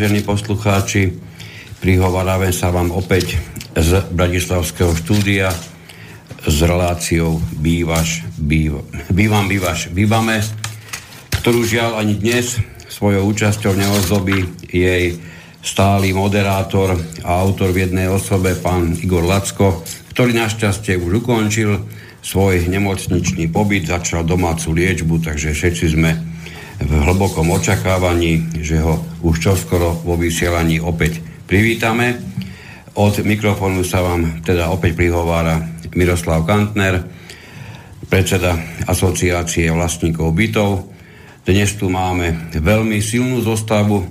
Vážení poslucháči. Prihovárame sa vám opäť z Bratislavského štúdia s reláciou Bývaš, býv, Bývam, bývaš, bývame, ktorú žiaľ ani dnes svojou účasťou neozdobí jej stály moderátor a autor v jednej osobe, pán Igor Lacko, ktorý našťastie už ukončil svoj nemocničný pobyt, začal domácu liečbu, takže všetci sme v hlbokom očakávaní, že ho už čoskoro vo vysielaní opäť privítame. Od mikrofónu sa vám teda opäť prihovára Miroslav Kantner, predseda asociácie vlastníkov bytov. Dnes tu máme veľmi silnú zostavu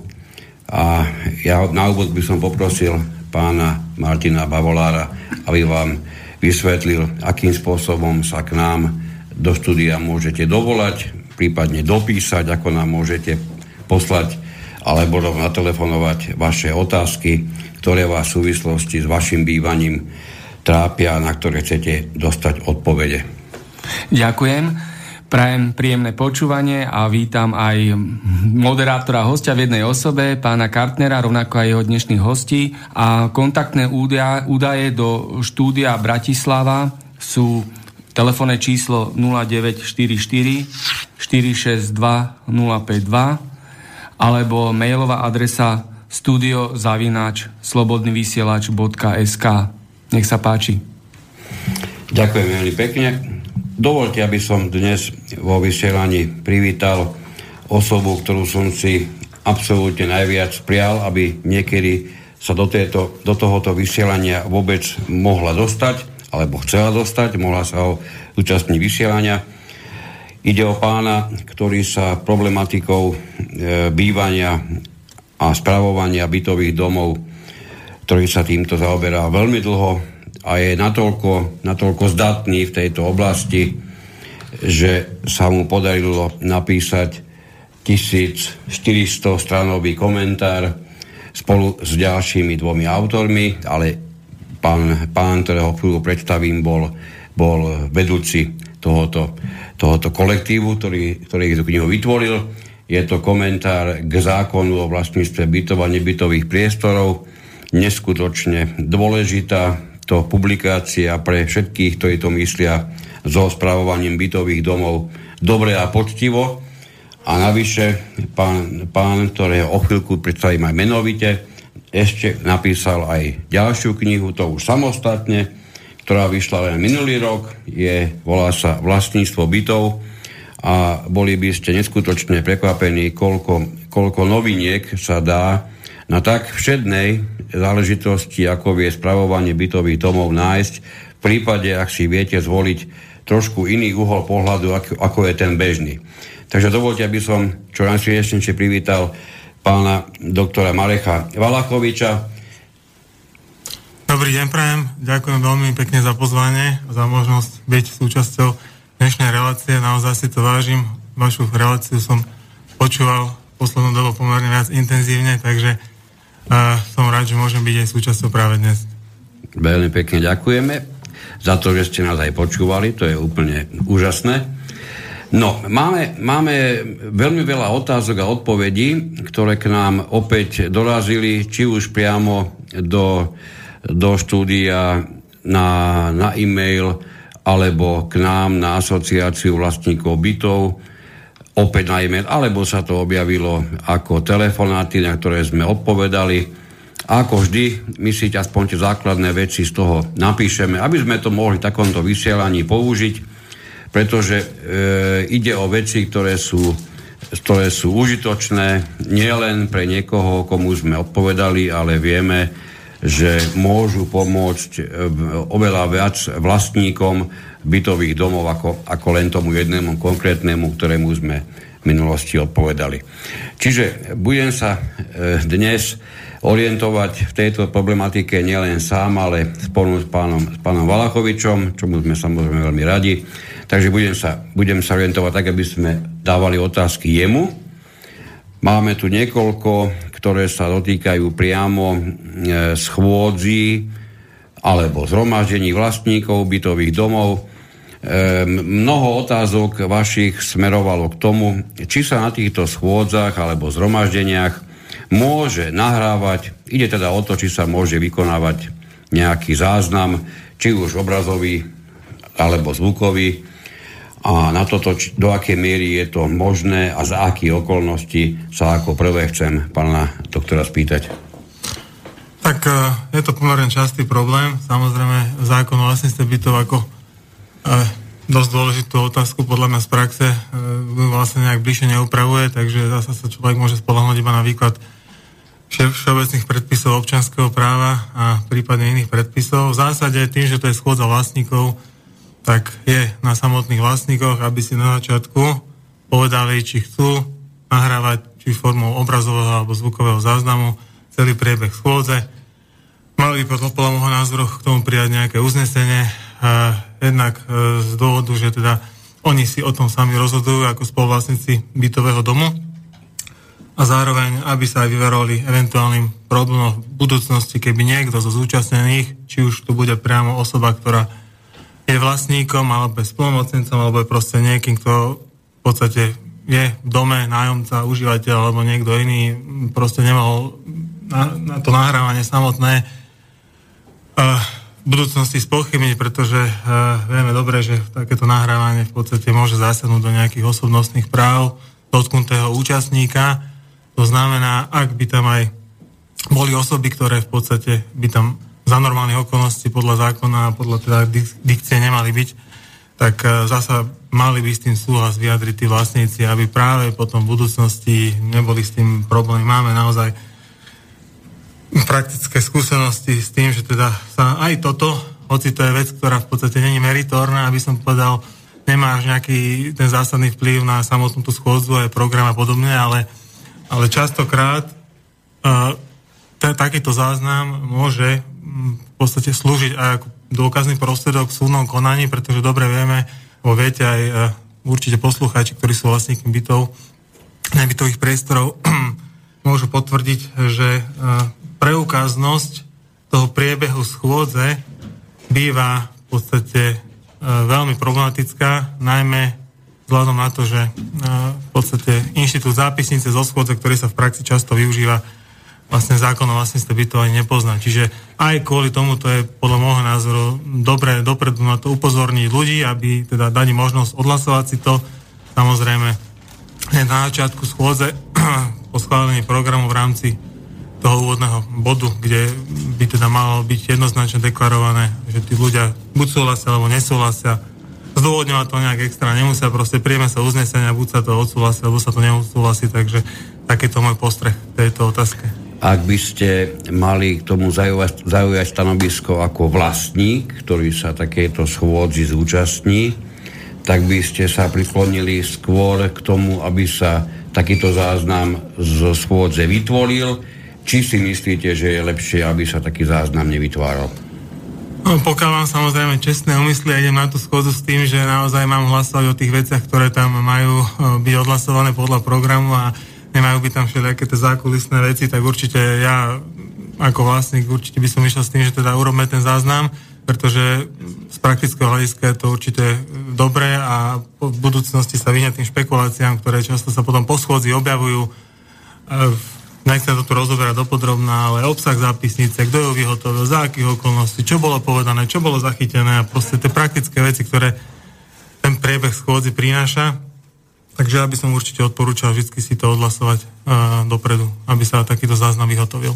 a ja na úvod by som poprosil pána Martina Bavolára, aby vám vysvetlil, akým spôsobom sa k nám do štúdia môžete dovolať, prípadne dopísať, ako nám môžete poslať alebo natelefonovať vaše otázky, ktoré vás v súvislosti s vašim bývaním trápia, na ktoré chcete dostať odpovede. Ďakujem. Prajem príjemné počúvanie a vítam aj moderátora hostia v jednej osobe, pána Kartnera, rovnako aj jeho dnešných hostí. A kontaktné údaje do štúdia Bratislava sú telefónne číslo 0944 462 052 alebo mailová adresa studiozavináč slobodnyvysielač.sk Nech sa páči. Ďakujem veľmi pekne. Dovolte, aby som dnes vo vysielaní privítal osobu, ktorú som si absolútne najviac prial, aby niekedy sa do, tejto, do tohoto vysielania vôbec mohla dostať, alebo chcela dostať, mohla sa ho zúčastniť vysielania. Ide o pána, ktorý sa problematikou e, bývania a spravovania bytových domov, ktorý sa týmto zaoberá veľmi dlho a je natoľko, natoľko zdatný v tejto oblasti, že sa mu podarilo napísať 1400 stranový komentár spolu s ďalšími dvomi autormi, ale pán, pán ktorého chvíľu predstavím, bol, bol vedúci tohoto tohoto kolektívu, ktorý, ktorý tú knihu vytvoril. Je to komentár k zákonu o vlastníctve bytov a nebytových priestorov. Neskutočne dôležitá to publikácia pre všetkých, ktorí to myslia so spravovaním bytových domov dobre a poctivo. A navyše pán, pán ktorého o chvíľku predstavím aj menovite, ešte napísal aj ďalšiu knihu, to už samostatne, ktorá vyšla len minulý rok, je, volá sa Vlastníctvo bytov a boli by ste neskutočne prekvapení, koľko, koľko noviniek sa dá na tak všednej záležitosti, ako vie spravovanie bytových domov nájsť, v prípade, ak si viete zvoliť trošku iný uhol pohľadu, ako, ako je ten bežný. Takže dovolte, aby som čo najsviečnejšie privítal pána doktora Marecha Valachoviča, Dobrý deň, prajem. Ďakujem veľmi pekne za pozvanie, za možnosť byť súčasťou dnešnej relácie. Naozaj si to vážim. Vašu reláciu som počúval poslednú dobu pomerne viac intenzívne, takže uh, som rád, že môžem byť aj súčasťou práve dnes. Veľmi pekne ďakujeme za to, že ste nás aj počúvali, to je úplne úžasné. No, máme, máme veľmi veľa otázok a odpovedí, ktoré k nám opäť dorazili, či už priamo do do štúdia na, na e-mail alebo k nám na asociáciu vlastníkov bytov, opäť na e-mail, alebo sa to objavilo ako telefonáty, na ktoré sme odpovedali. Ako vždy, my si aspoň tie základné veci z toho napíšeme, aby sme to mohli v takomto vysielaní použiť, pretože e, ide o veci, ktoré sú, ktoré sú užitočné nielen pre niekoho, komu sme odpovedali, ale vieme, že môžu pomôcť e, oveľa viac vlastníkom bytových domov ako, ako len tomu jednému konkrétnemu, ktorému sme v minulosti odpovedali. Čiže budem sa e, dnes orientovať v tejto problematike nielen sám, ale spolu s pánom, s pánom Valachovičom, čomu sme samozrejme veľmi radi. Takže budem sa, budem sa orientovať tak, aby sme dávali otázky jemu. Máme tu niekoľko, ktoré sa dotýkajú priamo e, schôdzi alebo zhromaždení vlastníkov bytových domov. E, mnoho otázok vašich smerovalo k tomu, či sa na týchto schôdzach alebo zhromaždeniach môže nahrávať, ide teda o to, či sa môže vykonávať nejaký záznam, či už obrazový alebo zvukový a na toto, či, do akej miery je to možné a za akých okolností sa ako prvé chcem pána doktora spýtať. Tak e, je to pomerne častý problém. Samozrejme, zákon o vlastníctve bytov ako e, dosť dôležitú otázku podľa mňa z praxe e, vlastne nejak bližšie neupravuje, takže zase sa človek môže spolahnúť iba na výklad všeobecných predpisov občanského práva a prípadne iných predpisov. V zásade tým, že to je schôdza vlastníkov, tak je na samotných vlastníkoch, aby si na začiatku povedali, či chcú nahrávať či formou obrazového alebo zvukového záznamu celý priebeh schôdze. Mali by podľa môjho názoru k tomu prijať nejaké uznesenie, a jednak e, z dôvodu, že teda oni si o tom sami rozhodujú ako spoluvlastníci bytového domu a zároveň, aby sa aj vyverovali eventuálnym problémom v budúcnosti, keby niekto zo zúčastnených, či už tu bude priamo osoba, ktorá je vlastníkom alebo je spolumocnencom alebo je proste niekým, kto v podstate je v dome nájomca, užívateľ alebo niekto iný proste nemohol na, na to nahrávanie samotné uh, v budúcnosti spochybniť, pretože uh, vieme dobre, že takéto nahrávanie v podstate môže zásadnúť do nejakých osobnostných práv dotknutého účastníka. To znamená, ak by tam aj boli osoby, ktoré v podstate by tam za normálnych okolností podľa zákona a podľa teda dikcie nemali byť, tak uh, zasa mali by s tým súhlas vyjadriť tí vlastníci, aby práve potom v budúcnosti neboli s tým problémy. Máme naozaj praktické skúsenosti s tým, že teda sa aj toto, hoci to je vec, ktorá v podstate není meritorná, aby som povedal, nemá až nejaký ten zásadný vplyv na samotnú tú schôdzu aj program a podobne, ale, ale častokrát uh, t- takýto záznam môže v podstate slúžiť aj ako dôkazný prostriedok v súdnom konaní, pretože dobre vieme, vo viete aj uh, určite poslucháči, ktorí sú vlastníkmi bytov, nebytových priestorov, môžu potvrdiť, že uh, preukáznosť toho priebehu schôdze býva v podstate e, veľmi problematická, najmä vzhľadom na to, že e, v podstate inštitút zápisnice zo schôdze, ktorý sa v praxi často využíva, vlastne zákon o vlastníctve by to ani nepozná. Čiže aj kvôli tomu to je podľa môjho názoru dobre dopredu na to upozorniť ľudí, aby teda dali možnosť odhlasovať si to. Samozrejme, na začiatku schôdze po schválení programu v rámci toho úvodného bodu, kde by teda malo byť jednoznačne deklarované, že tí ľudia buď súhlasia alebo nesúhlasia. Zdôvodňovať to nejak extra nemusia, proste príjme sa uznesenia, buď sa to odsúhlasí, alebo sa to neodsúhlasí, takže takýto môj postreh tejto otázke. Ak by ste mali k tomu zaujať, zaujať stanovisko ako vlastník, ktorý sa takéto schôdzi zúčastní, tak by ste sa priklonili skôr k tomu, aby sa takýto záznam z schôdze vytvoril, či si myslíte, že je lepšie, aby sa taký záznam nevytváral? No, pokiaľ mám samozrejme čestné úmysly a idem na tú schodu s tým, že naozaj mám hlasovať o tých veciach, ktoré tam majú byť odhlasované podľa programu a nemajú byť tam všelijaké tie zákulisné veci, tak určite ja ako vlastník určite by som išiel s tým, že teda urobme ten záznam, pretože z praktického hľadiska je to určite dobré a v budúcnosti sa vyhne tým špekuláciám, ktoré často sa potom po schôdzi objavujú v nechcem to tu rozoberať dopodrobná, ale obsah zápisnice, kto ju vyhotovil, za akých okolností, čo bolo povedané, čo bolo zachytené a proste tie praktické veci, ktoré ten priebeh schôdzi prináša. Takže ja by som určite odporúčal vždy si to odhlasovať uh, dopredu, aby sa takýto záznam vyhotovil.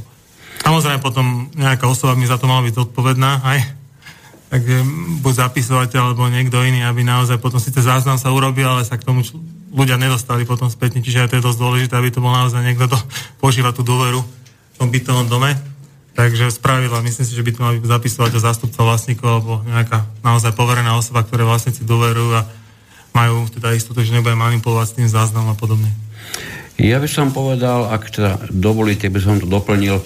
Samozrejme potom nejaká osoba mi za to mala byť odpovedná, aj takže buď zapisovateľ alebo niekto iný, aby naozaj potom síce záznam sa urobil, ale sa k tomu ľudia nedostali potom spätne, čiže aj to je dosť dôležité, aby to bol naozaj niekto, kto požíva tú dôveru v tom bytovom dome. Takže spravidla, myslím si, že by to mali zapisovať o zástupca vlastníkov alebo nejaká naozaj poverená osoba, ktoré vlastníci dôverujú a majú teda istotu, že nebude manipulovať s tým záznam a podobne. Ja by som povedal, ak teda dovolíte, by som to doplnil,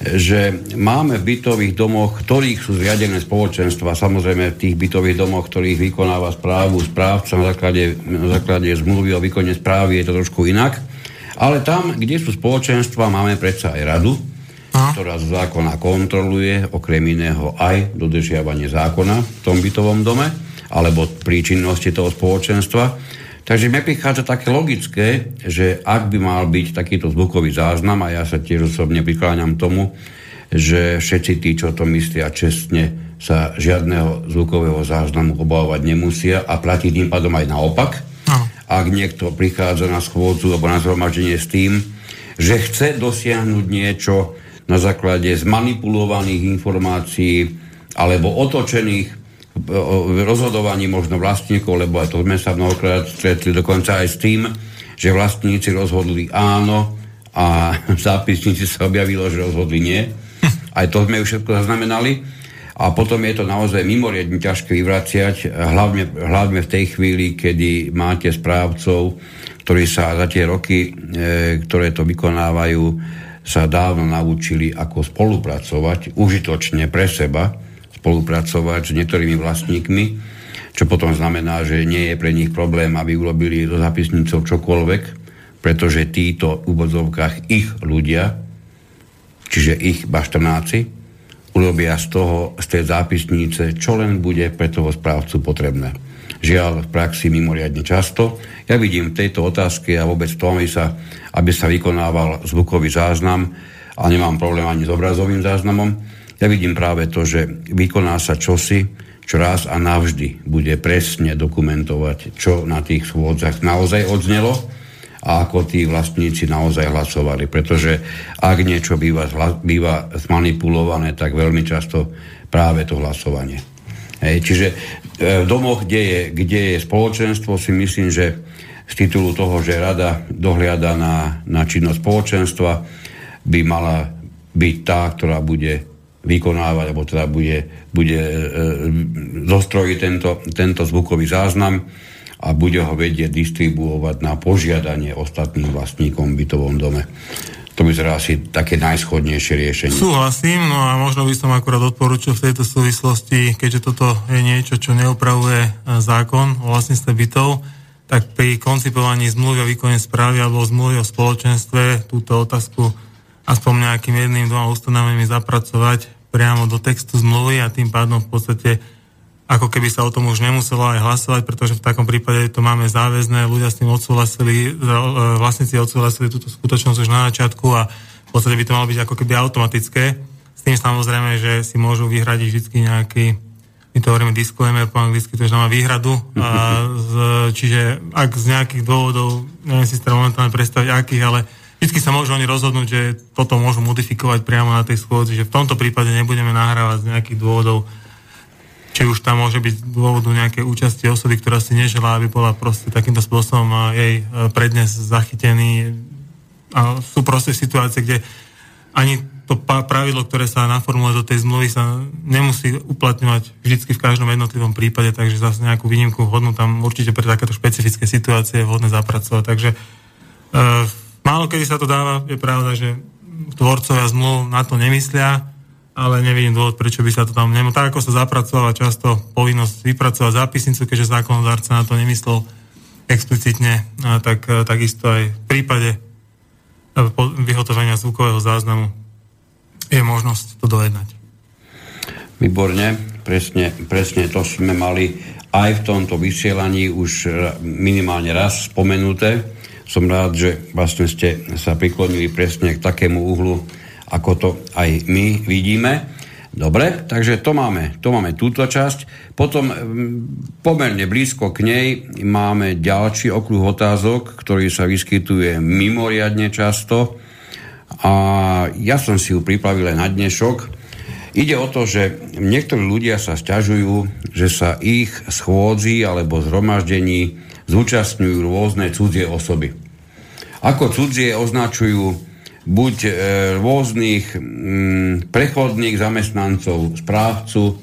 že máme v bytových domoch, ktorých sú zriadené spoločenstva, samozrejme v tých bytových domoch, ktorých vykonáva správu správca na základe, na základe zmluvy o výkone správy, je to trošku inak. Ale tam, kde sú spoločenstva, máme predsa aj radu, a? ktorá z zákona kontroluje okrem iného aj dodržiavanie zákona v tom bytovom dome alebo príčinnosti toho spoločenstva. Takže mi prichádza také logické, že ak by mal byť takýto zvukový záznam, a ja sa tiež osobne prikláňam tomu, že všetci tí, čo to myslia čestne, sa žiadneho zvukového záznamu obávať nemusia a platí tým pádom aj naopak. No. Ak niekto prichádza na schôdzu alebo na zhromaždenie s tým, že chce dosiahnuť niečo na základe zmanipulovaných informácií alebo otočených rozhodovaní možno vlastníkov, lebo aj to sme sa mnohokrát stretli dokonca aj s tým, že vlastníci rozhodli áno a v zápisnici sa objavilo, že rozhodli nie. Aj to sme už všetko zaznamenali. A potom je to naozaj mimoriadne ťažké vyvraciať, hlavne, hlavne v tej chvíli, kedy máte správcov, ktorí sa za tie roky, e, ktoré to vykonávajú, sa dávno naučili, ako spolupracovať užitočne pre seba, spolupracovať s niektorými vlastníkmi, čo potom znamená, že nie je pre nich problém, aby urobili do zapisnicov čokoľvek, pretože títo v úvodzovkách ich ľudia, čiže ich baštrnáci, urobia z toho, z tej zápisnice, čo len bude pre toho správcu potrebné. Žiaľ, v praxi mimoriadne často. Ja vidím v tejto otázke a vôbec tom, aby sa, aby sa vykonával zvukový záznam a nemám problém ani s obrazovým záznamom, ja vidím práve to, že vykoná sa čosi, čo raz a navždy bude presne dokumentovať, čo na tých schôdzach naozaj odznelo a ako tí vlastníci naozaj hlasovali. Pretože ak niečo býva, býva zmanipulované, tak veľmi často práve to hlasovanie. Hej, čiže e, v domoch, kde je, kde je spoločenstvo, si myslím, že z titulu toho, že rada dohliada na, na činnosť spoločenstva, by mala byť tá, ktorá bude vykonávať, alebo teda bude, bude e, zostrojiť tento, tento zvukový záznam a bude ho vedieť distribuovať na požiadanie ostatným vlastníkom v bytovom dome. To by zrá asi také najschodnejšie riešenie. Súhlasím, no a možno by som akurát odporúčil v tejto súvislosti, keďže toto je niečo, čo neupravuje e, zákon o vlastníctve bytov, tak pri koncipovaní zmluvy o výkone správy alebo zmluvy o spoločenstve túto otázku aspoň nejakým jedným, dvoma ustanovením zapracovať priamo do textu zmluvy a tým pádom v podstate ako keby sa o tom už nemuselo aj hlasovať, pretože v takom prípade to máme záväzné, ľudia s tým odsúhlasili, e, vlastníci odsúhlasili túto skutočnosť už na začiatku a v podstate by to malo byť ako keby automatické. S tým samozrejme, že si môžu vyhradiť vždy nejaký my to hovoríme disclaimer po anglicky, to znamená výhradu. A z, čiže ak z nejakých dôvodov, neviem si teda momentálne predstaviť akých, ale vždy sa môžu oni rozhodnúť, že toto môžu modifikovať priamo na tej schôdzi, že v tomto prípade nebudeme nahrávať z nejakých dôvodov, či už tam môže byť dôvodu nejakej účasti osoby, ktorá si neželá, aby bola proste takýmto spôsobom jej e, prednes zachytený. A sú proste situácie, kde ani to pravidlo, ktoré sa naformuluje do tej zmluvy, sa nemusí uplatňovať vždy v každom jednotlivom prípade, takže zase nejakú výnimku vhodnú tam určite pre takéto špecifické situácie je vhodné zapracovať. Takže e, Málo kedy sa to dáva, je pravda, že tvorcovia zmluv na to nemyslia, ale nevidím dôvod, prečo by sa to tam nemohlo. Tak ako sa zapracovala často povinnosť vypracovať zápisnicu, keďže zákonodárca na to nemyslel explicitne, tak, takisto aj v prípade vyhotovenia zvukového záznamu je možnosť to dojednať. Výborne, presne, presne to sme mali aj v tomto vysielaní už minimálne raz spomenuté som rád, že vlastne ste sa priklonili presne k takému uhlu, ako to aj my vidíme. Dobre, takže to máme, to máme túto časť. Potom pomerne blízko k nej máme ďalší okruh otázok, ktorý sa vyskytuje mimoriadne často a ja som si ju pripravil na dnešok. Ide o to, že niektorí ľudia sa stiažujú, že sa ich schôdzi alebo zhromaždení zúčastňujú rôzne cudzie osoby. Ako cudzie označujú buď e, rôznych mm, prechodných zamestnancov, správcu,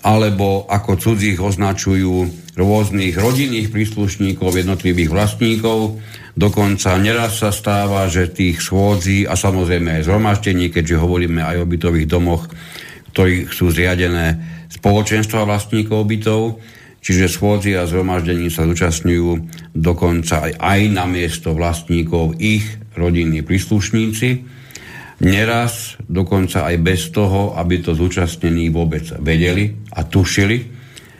alebo ako cudzích označujú rôznych rodinných príslušníkov, jednotlivých vlastníkov. Dokonca neraz sa stáva, že tých schôdzí a samozrejme aj zhromaždení, keďže hovoríme aj o bytových domoch, ktorých sú zriadené spoločenstva vlastníkov bytov, Čiže schôdzi a zhromaždení sa zúčastňujú dokonca aj, aj na miesto vlastníkov ich rodinní príslušníci. Neraz dokonca aj bez toho, aby to zúčastnení vôbec vedeli a tušili,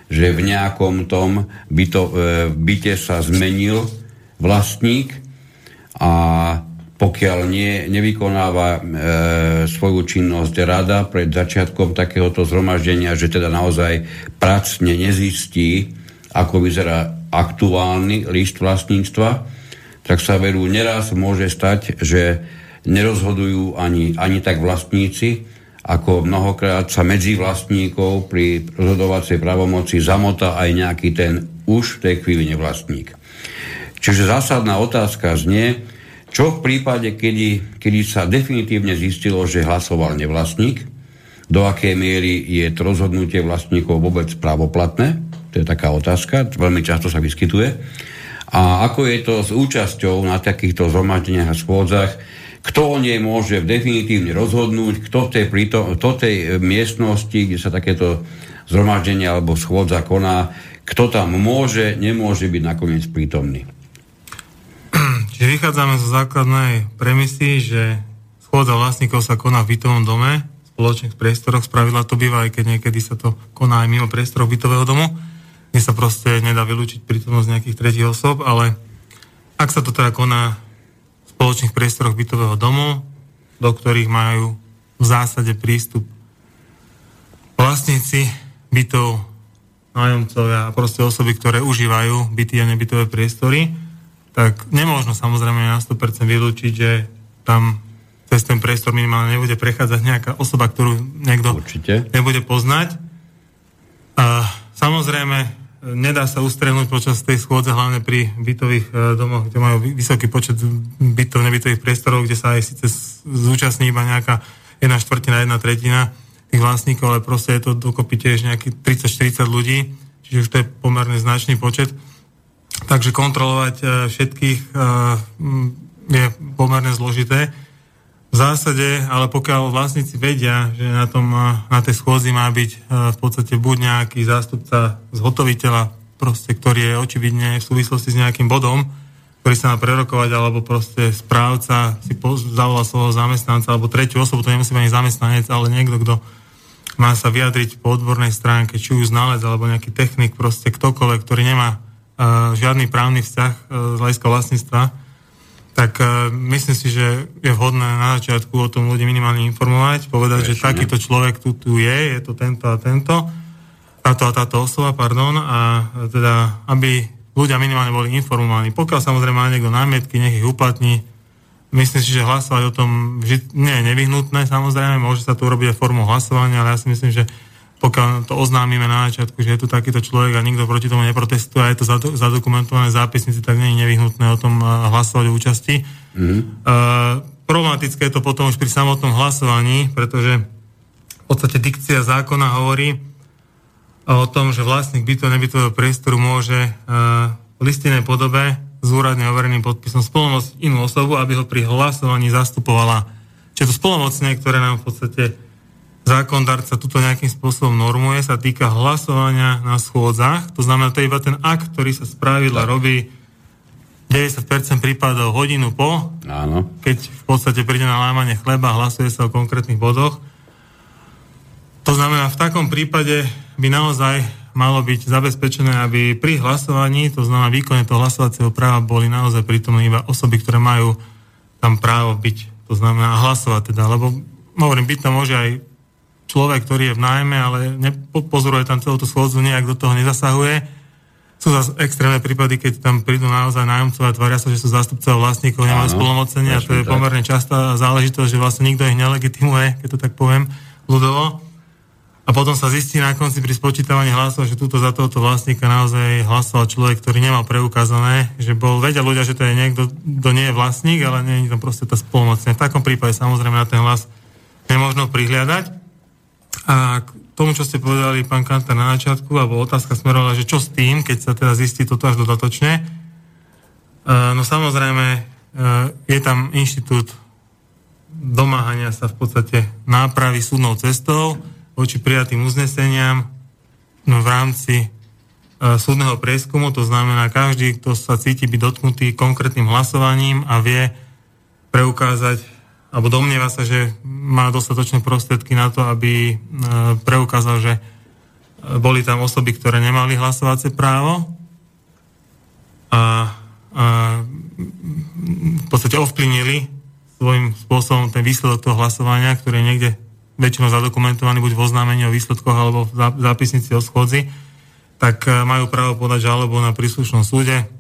že v nejakom tom byto, e, byte sa zmenil vlastník a pokiaľ nie, nevykonáva e, svoju činnosť rada pred začiatkom takéhoto zhromaždenia, že teda naozaj pracne nezistí, ako vyzerá aktuálny list vlastníctva, tak sa veru neraz môže stať, že nerozhodujú ani, ani tak vlastníci, ako mnohokrát sa medzi vlastníkov pri rozhodovacej pravomoci zamota aj nejaký ten už v tej chvíli nevlastník. Čiže zásadná otázka znie, čo v prípade, kedy, kedy sa definitívne zistilo, že hlasoval nevlastník, do akej miery je to rozhodnutie vlastníkov vôbec právoplatné, to je taká otázka, veľmi často sa vyskytuje. A ako je to s účasťou na takýchto zhromaždeniach a schôdzach, kto o nej môže definitívne rozhodnúť, kto v tej, prítom, kto tej miestnosti, kde sa takéto zhromaždenie alebo schôdza koná, kto tam môže, nemôže byť nakoniec prítomný. Čiže vychádzame zo základnej premisy, že schôdza vlastníkov sa koná v bytovom dome, v spoločných priestoroch, spravidla to býva, aj keď niekedy sa to koná aj mimo priestorov bytového domu, kde sa proste nedá vylúčiť prítomnosť nejakých tretich osob, ale ak sa to teda koná v spoločných priestoroch bytového domu, do ktorých majú v zásade prístup vlastníci bytov, nájomcovia a proste osoby, ktoré užívajú byty a nebytové priestory, tak nemôžno samozrejme na 100% vylúčiť, že tam cez ten priestor minimálne nebude prechádzať nejaká osoba, ktorú niekto Určite. nebude poznať. A samozrejme, nedá sa ustrenúť počas tej schôdze, hlavne pri bytových e, domoch, kde majú vysoký počet bytov, nebytových priestorov, kde sa aj síce zúčastní iba nejaká jedna štvrtina, jedna tretina tých vlastníkov, ale proste je to dokopy tiež nejakých 30-40 ľudí, čiže už to je pomerne značný počet Takže kontrolovať e, všetkých e, je pomerne zložité. V zásade, ale pokiaľ vlastníci vedia, že na, tom, e, na tej schôdzi má byť v podstate buď nejaký zástupca zhotoviteľa, proste, ktorý je očividne v súvislosti s nejakým bodom, ktorý sa má prerokovať, alebo proste správca si zavolá svojho zamestnanca, alebo tretiu osobu, to nemusí byť ani zamestnanec, ale niekto, kto má sa vyjadriť po odbornej stránke, či už znalec, alebo nejaký technik, proste ktokoľvek, ktorý nemá žiadny právny vzťah e, z hľadiska vlastníctva, tak e, myslím si, že je vhodné na začiatku o tom ľudí minimálne informovať, povedať, Prečo, že takýto človek tu, tu je, je to tento a tento, táto a táto osoba, pardon, a teda, aby ľudia minimálne boli informovaní. Pokiaľ samozrejme má niekto námietky, nech ich uplatní. Myslím si, že hlasovať o tom nie je nevyhnutné, samozrejme, môže sa to urobiť aj formou hlasovania, ale ja si myslím, že pokiaľ to oznámime na začiatku, že je tu takýto človek a nikto proti tomu neprotestuje a je to zadokumentované zápisnici, tak nie je nevyhnutné o tom hlasovať o účasti. Mm-hmm. Uh, problematické je to potom už pri samotnom hlasovaní, pretože v podstate dikcia zákona hovorí o tom, že vlastník bytu nebytového priestoru môže uh, v listinej podobe s úradne overeným podpisom spolomocniť inú osobu, aby ho pri hlasovaní zastupovala. Čiže to spolomocne, ktoré nám v podstate zákondarca tuto nejakým spôsobom normuje, sa týka hlasovania na schôdzach. To znamená, to je iba ten akt, ktorý sa spravidla robí 90% prípadov hodinu po, Áno. keď v podstate príde na lámanie chleba, hlasuje sa o konkrétnych bodoch. To znamená, v takom prípade by naozaj malo byť zabezpečené, aby pri hlasovaní, to znamená výkone toho hlasovacieho práva, boli naozaj prítomné iba osoby, ktoré majú tam právo byť, to znamená hlasovať teda, lebo hovorím, byť tam môže aj človek, ktorý je v nájme, ale nepozoruje tam celú tú schôdzu, nejak do toho nezasahuje. Sú zase extrémne prípady, keď tam prídu naozaj nájomcov a tvária sa, že sú zástupcov vlastníkov, nemajú spolomocenia a to je pomerne častá záležitosť, že vlastne nikto ich nelegitimuje, keď to tak poviem, ľudovo. A potom sa zistí na konci pri spočítavaní hlasov, že túto za tohoto vlastníka naozaj hlasoval človek, ktorý nemal preukázané, že bol, vedia ľudia, že to je niekto, kto nie je vlastník, ale nie je tam proste tá spolomocenia. V takom prípade samozrejme na ten hlas nemôžno prihliadať. A k tomu, čo ste povedali, pán Kantar, na začiatku, alebo otázka smerovala, že čo s tým, keď sa teda zistí toto až dodatočne. Uh, no samozrejme, uh, je tam inštitút domáhania sa v podstate nápravy súdnou cestou voči prijatým uzneseniam no, v rámci uh, súdneho prieskumu, to znamená každý, kto sa cíti byť dotknutý konkrétnym hlasovaním a vie preukázať alebo domnieva sa, že má dostatočné prostriedky na to, aby e, preukázal, že e, boli tam osoby, ktoré nemali hlasovacie právo a, a v podstate ovplyvnili svojím spôsobom ten výsledok toho hlasovania, ktorý je niekde väčšinou zadokumentovaný buď v oznámení o výsledkoch alebo v zápisnici o schôdzi, tak e, majú právo podať žalobu na príslušnom súde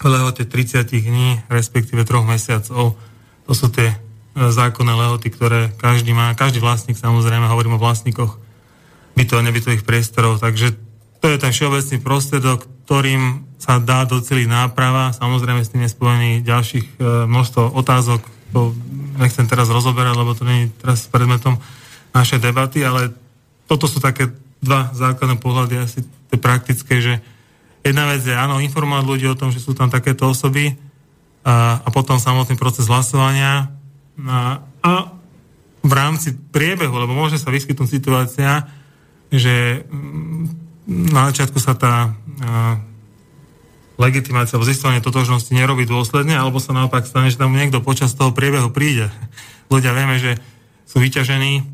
v lehote 30 dní, respektíve troch mesiacov. To sú tie zákonné lehoty, ktoré každý má, každý vlastník, samozrejme, hovorím o vlastníkoch bytov a nebytových priestorov, takže to je ten všeobecný prostredok, ktorým sa dá doceliť náprava. Samozrejme s tým je spojený ďalších e, množstvo otázok, to nechcem teraz rozoberať, lebo to nie je teraz predmetom našej debaty, ale toto sú také dva základné pohľady asi tie praktické, že jedna vec je áno, informovať ľudí o tom, že sú tam takéto osoby a, potom samotný proces hlasovania a, v rámci priebehu, lebo môže sa vyskytnúť situácia, že mm, na začiatku sa tá legitimácia alebo zistovanie totožnosti nerobí dôsledne, alebo sa naopak stane, že tam niekto počas toho priebehu príde. Ľudia vieme, že sú vyťažení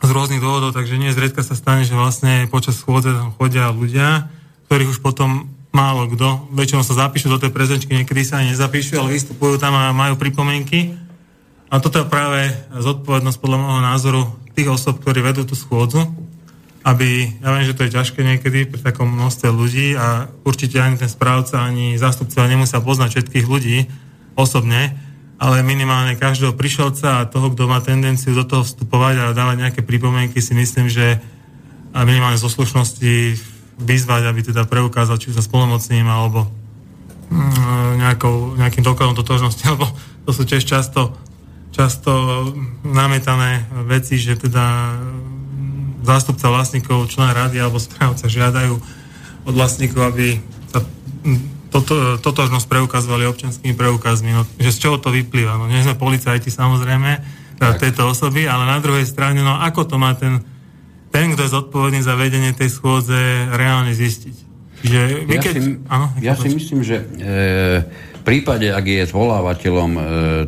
z rôznych dôvodov, takže nie zriedka sa stane, že vlastne počas schôdze tam chodia ľudia, ktorých už potom málo kto, väčšinou sa zapíšu do tej prezenčky, niekedy sa ani nezapíšu, ale vystupujú tam a majú pripomienky. A toto je práve zodpovednosť podľa môjho názoru tých osob, ktorí vedú tú schôdzu, aby, ja viem, že to je ťažké niekedy pri takom množstve ľudí a určite ani ten správca, ani zástupca nemusia poznať všetkých ľudí osobne, ale minimálne každého prišelca a toho, kto má tendenciu do toho vstupovať a dávať nejaké pripomienky, si myslím, že a minimálne zo slušnosti vyzvať, aby teda preukázal, či sa spolomocním alebo mm, nejakou, nejakým dokladom totožnosti, lebo to sú tiež často, často námetané veci, že teda zástupca vlastníkov, člen rady alebo správca žiadajú od vlastníkov, aby sa toto, totožnosť preukazovali občanskými preukazmi. No, že z čoho to vyplýva? No, nie sme policajti samozrejme, teda tejto osoby, ale na druhej strane, no ako to má ten, ten, kto je zodpovedný za vedenie tej schôdze, reálne zistiť? Že vy ja keď... si, áno, ja si myslím, že e, prípade, ak je zvolávateľom e,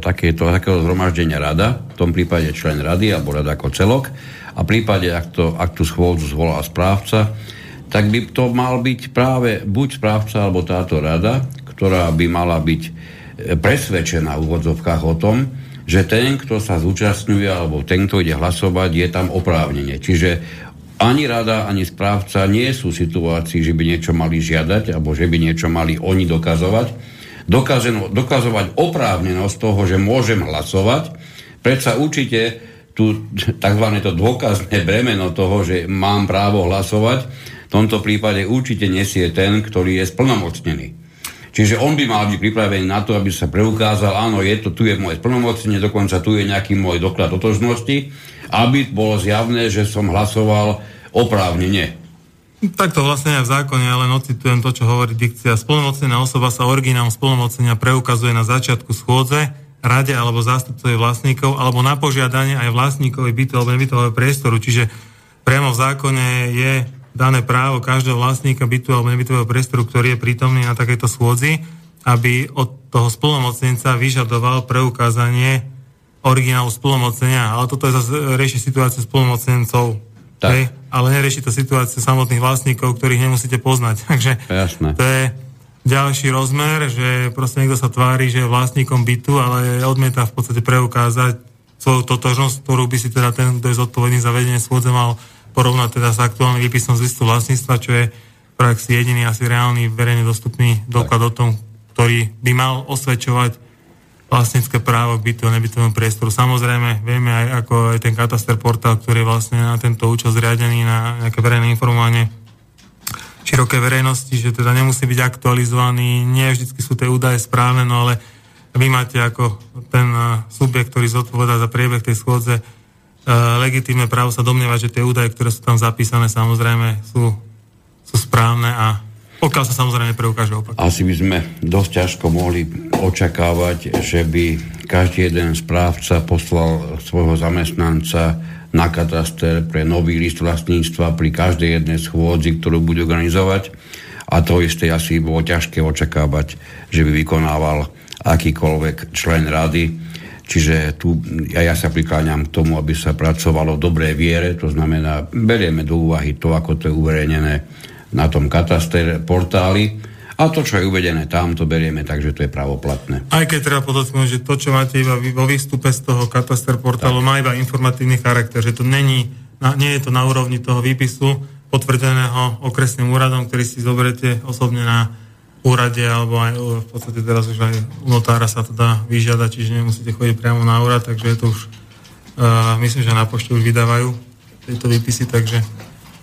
takéto, takého zhromaždenia rada, v tom prípade člen rady alebo rada ako celok, a v prípade, ak, to, ak tú schôdzu zvolá správca, tak by to mal byť práve buď správca alebo táto rada, ktorá by mala byť e, presvedčená v úvodzovkách o tom, že ten, kto sa zúčastňuje alebo ten, kto ide hlasovať, je tam oprávnenie. Čiže ani rada, ani správca nie sú v situácii, že by niečo mali žiadať alebo že by niečo mali oni dokazovať. Dokazovať oprávnenosť toho, že môžem hlasovať, predsa určite tu tzv. to dôkazné bremeno toho, že mám právo hlasovať, v tomto prípade určite nesie ten, ktorý je splnomocnený. Čiže on by mal byť pripravený na to, aby sa preukázal, áno, je to, tu je moje splnomocnenie, dokonca tu je nejaký môj doklad totožnosti, aby bolo zjavné, že som hlasoval oprávnene. Tak to vlastne aj v zákone, ale ocitujem to, čo hovorí dikcia. Splnomocnená osoba sa originálom splnomocnenia preukazuje na začiatku schôdze, rade alebo zástupcovi vlastníkov, alebo na požiadanie aj vlastníkovi bytu alebo nebytového priestoru. Čiže priamo v zákone je dané právo každého vlastníka bytu alebo nebytového priestoru, ktorý je prítomný na takejto schôdzi, aby od toho spolomocnenca vyžadoval preukázanie originálu spolomocnenia. Ale toto je zase rieši situáciu spolomocnencov. Hej? Ale nerieši to situáciu samotných vlastníkov, ktorých nemusíte poznať. Takže Jasné. to je ďalší rozmer, že proste niekto sa tvári, že je vlastníkom bytu, ale odmieta v podstate preukázať svoju totožnosť, ktorú by si teda ten, kto je zodpovedný za vedenie schôdze mal porovnať teda s aktuálnym výpisom z listu vlastníctva, čo je v praxi jediný asi reálny verejne dostupný doklad tak. o tom, ktorý by mal osvedčovať vlastnícke právo k bytu a nebytovému priestoru. Samozrejme, vieme aj ako aj ten kataster portál, ktorý je vlastne na tento účel zriadený na nejaké verejné informovanie širokej verejnosti, že teda nemusí byť aktualizovaný, nie vždy sú tie údaje správne, no ale vy máte ako ten subjekt, ktorý zodpoveda za priebeh tej schôdze, legitímne právo sa domnievať, že tie údaje, ktoré sú tam zapísané, samozrejme sú, sú správne a pokiaľ sa samozrejme preukáže opak. Asi by sme dosť ťažko mohli očakávať, že by každý jeden správca poslal svojho zamestnanca na kataster pre nový list vlastníctva pri každej jednej schôdzi, ktorú bude organizovať. A to isté asi bolo ťažké očakávať, že by vykonával akýkoľvek člen rady Čiže tu ja, ja sa prikláňam k tomu, aby sa pracovalo v dobrej viere, to znamená, berieme do úvahy to, ako to je uverejnené na tom kataster portáli a to, čo je uvedené tam, to berieme tak, že to je pravoplatné. Aj keď treba podotknúť, že to, čo máte iba vo výstupe z toho kataster portálu, tak. má iba informatívny charakter, že to není, nie je to na úrovni toho výpisu potvrdeného okresným úradom, ktorý si zoberete osobne na úrade, alebo aj v podstate teraz už aj u notára sa to dá vyžiadať, čiže nemusíte chodiť priamo na úrad, takže je to už, uh, myslím, že na pošte už vydávajú tieto výpisy, takže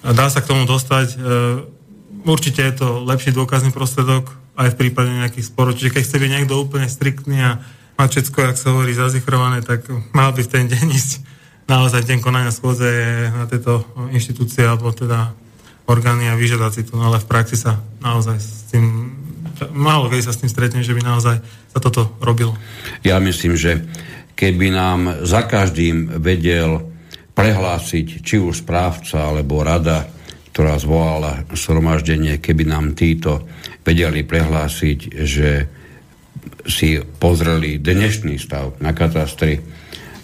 dá sa k tomu dostať. Uh, určite je to lepší dôkazný prostredok aj v prípade nejakých sporov, čiže keď chce byť niekto úplne striktný a má všetko, ak sa hovorí, zazichrované, tak mal by v ten deň ísť. Naozaj deň konania schôdze na tieto inštitúcie alebo teda orgány a vyžiadať si to, no ale v praxi sa naozaj s tým málo kedy sa s tým stretne, že by naozaj sa toto robilo. Ja myslím, že keby nám za každým vedel prehlásiť či už správca alebo rada, ktorá zvolala sromaždenie, keby nám títo vedeli prehlásiť, že si pozreli dnešný stav na katastri,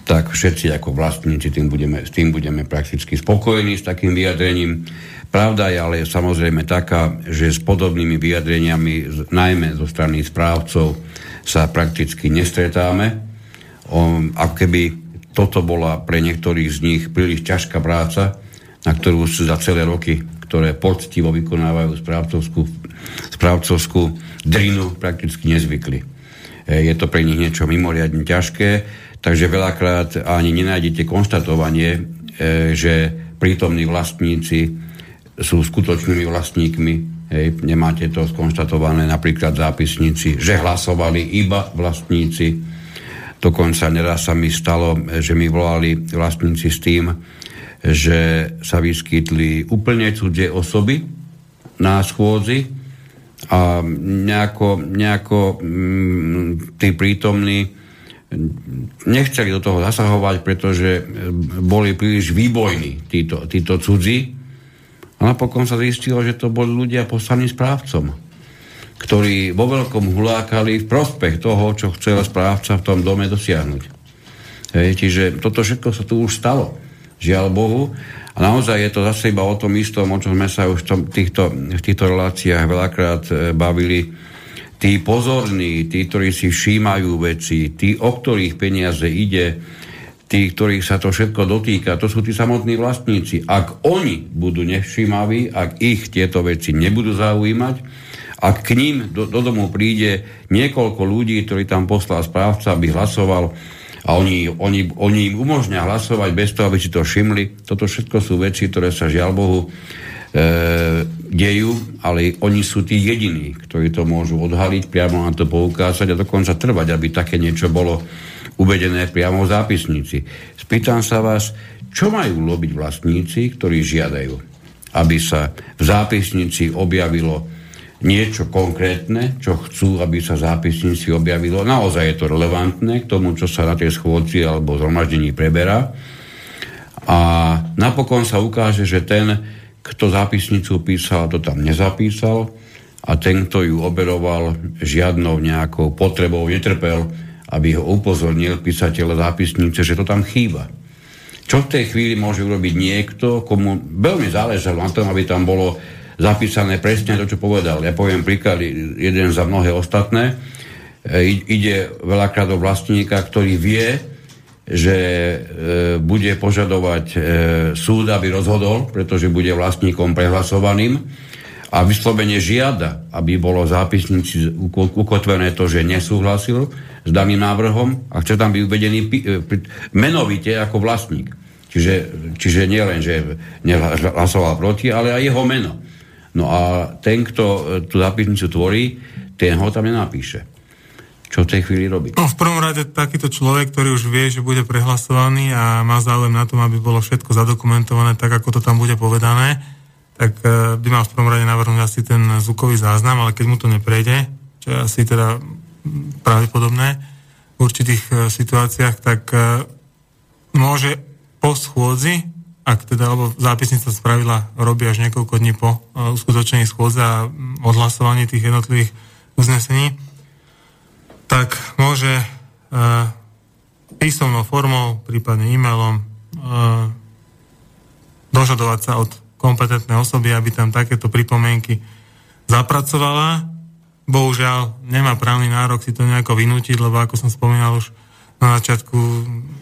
tak všetci ako vlastníci tým budeme, s tým budeme prakticky spokojení s takým vyjadrením. Pravda je ale samozrejme taká, že s podobnými vyjadreniami, najmä zo strany správcov, sa prakticky nestretáme. O, ako keby toto bola pre niektorých z nich príliš ťažká práca, na ktorú sú za celé roky, ktoré poctivo vykonávajú správcovskú, správcovskú drinu, prakticky nezvykli. E, je to pre nich niečo mimoriadne ťažké, takže veľakrát ani nenájdete konštatovanie, e, že prítomní vlastníci sú skutočnými vlastníkmi. Hej, nemáte to skonštatované napríklad zápisníci, že hlasovali iba vlastníci. Dokonca neraz sa mi stalo, že mi volali vlastníci s tým, že sa vyskytli úplne cudzie osoby na schôdzi a nejako, nejako mm, tí prítomní nechceli do toho zasahovať, pretože boli príliš výbojní títo, títo cudzí a napokon sa zistilo, že to boli ľudia poslaní správcom, ktorí vo veľkom hulákali v prospech toho, čo chcel správca v tom dome dosiahnuť. Hej, čiže toto všetko sa tu už stalo. Žiaľ Bohu. A naozaj je to zase iba o tom istom, o čom sme sa už v, tom, týchto, v týchto reláciách veľakrát e, bavili. Tí pozorní, tí, ktorí si všímajú veci, tí, o ktorých peniaze ide, tí, ktorých sa to všetko dotýka, to sú tí samotní vlastníci. Ak oni budú nevšímaví, ak ich tieto veci nebudú zaujímať, ak k ním do, do domu príde niekoľko ľudí, ktorí tam poslal správca, aby hlasoval a oni, oni, oni im umožňa hlasovať bez toho, aby si to všimli, toto všetko sú veci, ktoré sa žiaľ Bohu e, dejú, ale oni sú tí jediní, ktorí to môžu odhaliť, priamo na to poukázať a dokonca trvať, aby také niečo bolo uvedené priamo v zápisnici. Spýtam sa vás, čo majú lobiť vlastníci, ktorí žiadajú, aby sa v zápisnici objavilo niečo konkrétne, čo chcú, aby sa v zápisnici objavilo. Naozaj je to relevantné k tomu, čo sa na tej schôdci alebo zhromaždení preberá. A napokon sa ukáže, že ten, kto zápisnicu písal, to tam nezapísal a ten, kto ju oberoval, žiadnou nejakou potrebou netrpel, aby ho upozornil písateľ zápisnice, že to tam chýba. Čo v tej chvíli môže urobiť niekto, komu veľmi záležalo na tom, aby tam bolo zapísané presne to, čo povedal. Ja poviem príklad, jeden za mnohé ostatné. E, ide veľakrát o vlastníka, ktorý vie, že e, bude požadovať e, súd, aby rozhodol, pretože bude vlastníkom prehlasovaným a vyslovene žiada, aby bolo zápisnici ukotvené to, že nesúhlasil s daným návrhom a chce tam byť uvedený e, menovite ako vlastník. Čiže, čiže nie len, že nehlasoval proti, ale aj jeho meno. No a ten, kto e, tú zápisnicu tvorí, ten ho tam nenapíše. Čo v tej chvíli robí? No, v prvom rade takýto človek, ktorý už vie, že bude prehlasovaný a má záujem na tom, aby bolo všetko zadokumentované tak, ako to tam bude povedané, tak e, by mal v prvom rade navrhnúť asi ten zvukový záznam, ale keď mu to neprejde, čo je asi teda pravdepodobné v určitých e, situáciách, tak môže po schôdzi, ak teda, lebo zápisnica spravila robí až niekoľko dní po uskutočení schôdze a odhlasovaní tých jednotlivých uznesení, tak môže písomnou formou, prípadne e-mailom, e, dožadovať sa od kompetentnej osoby, aby tam takéto pripomienky zapracovala. Bohužiaľ, nemá právny nárok si to nejako vynútiť, lebo ako som spomínal už na začiatku,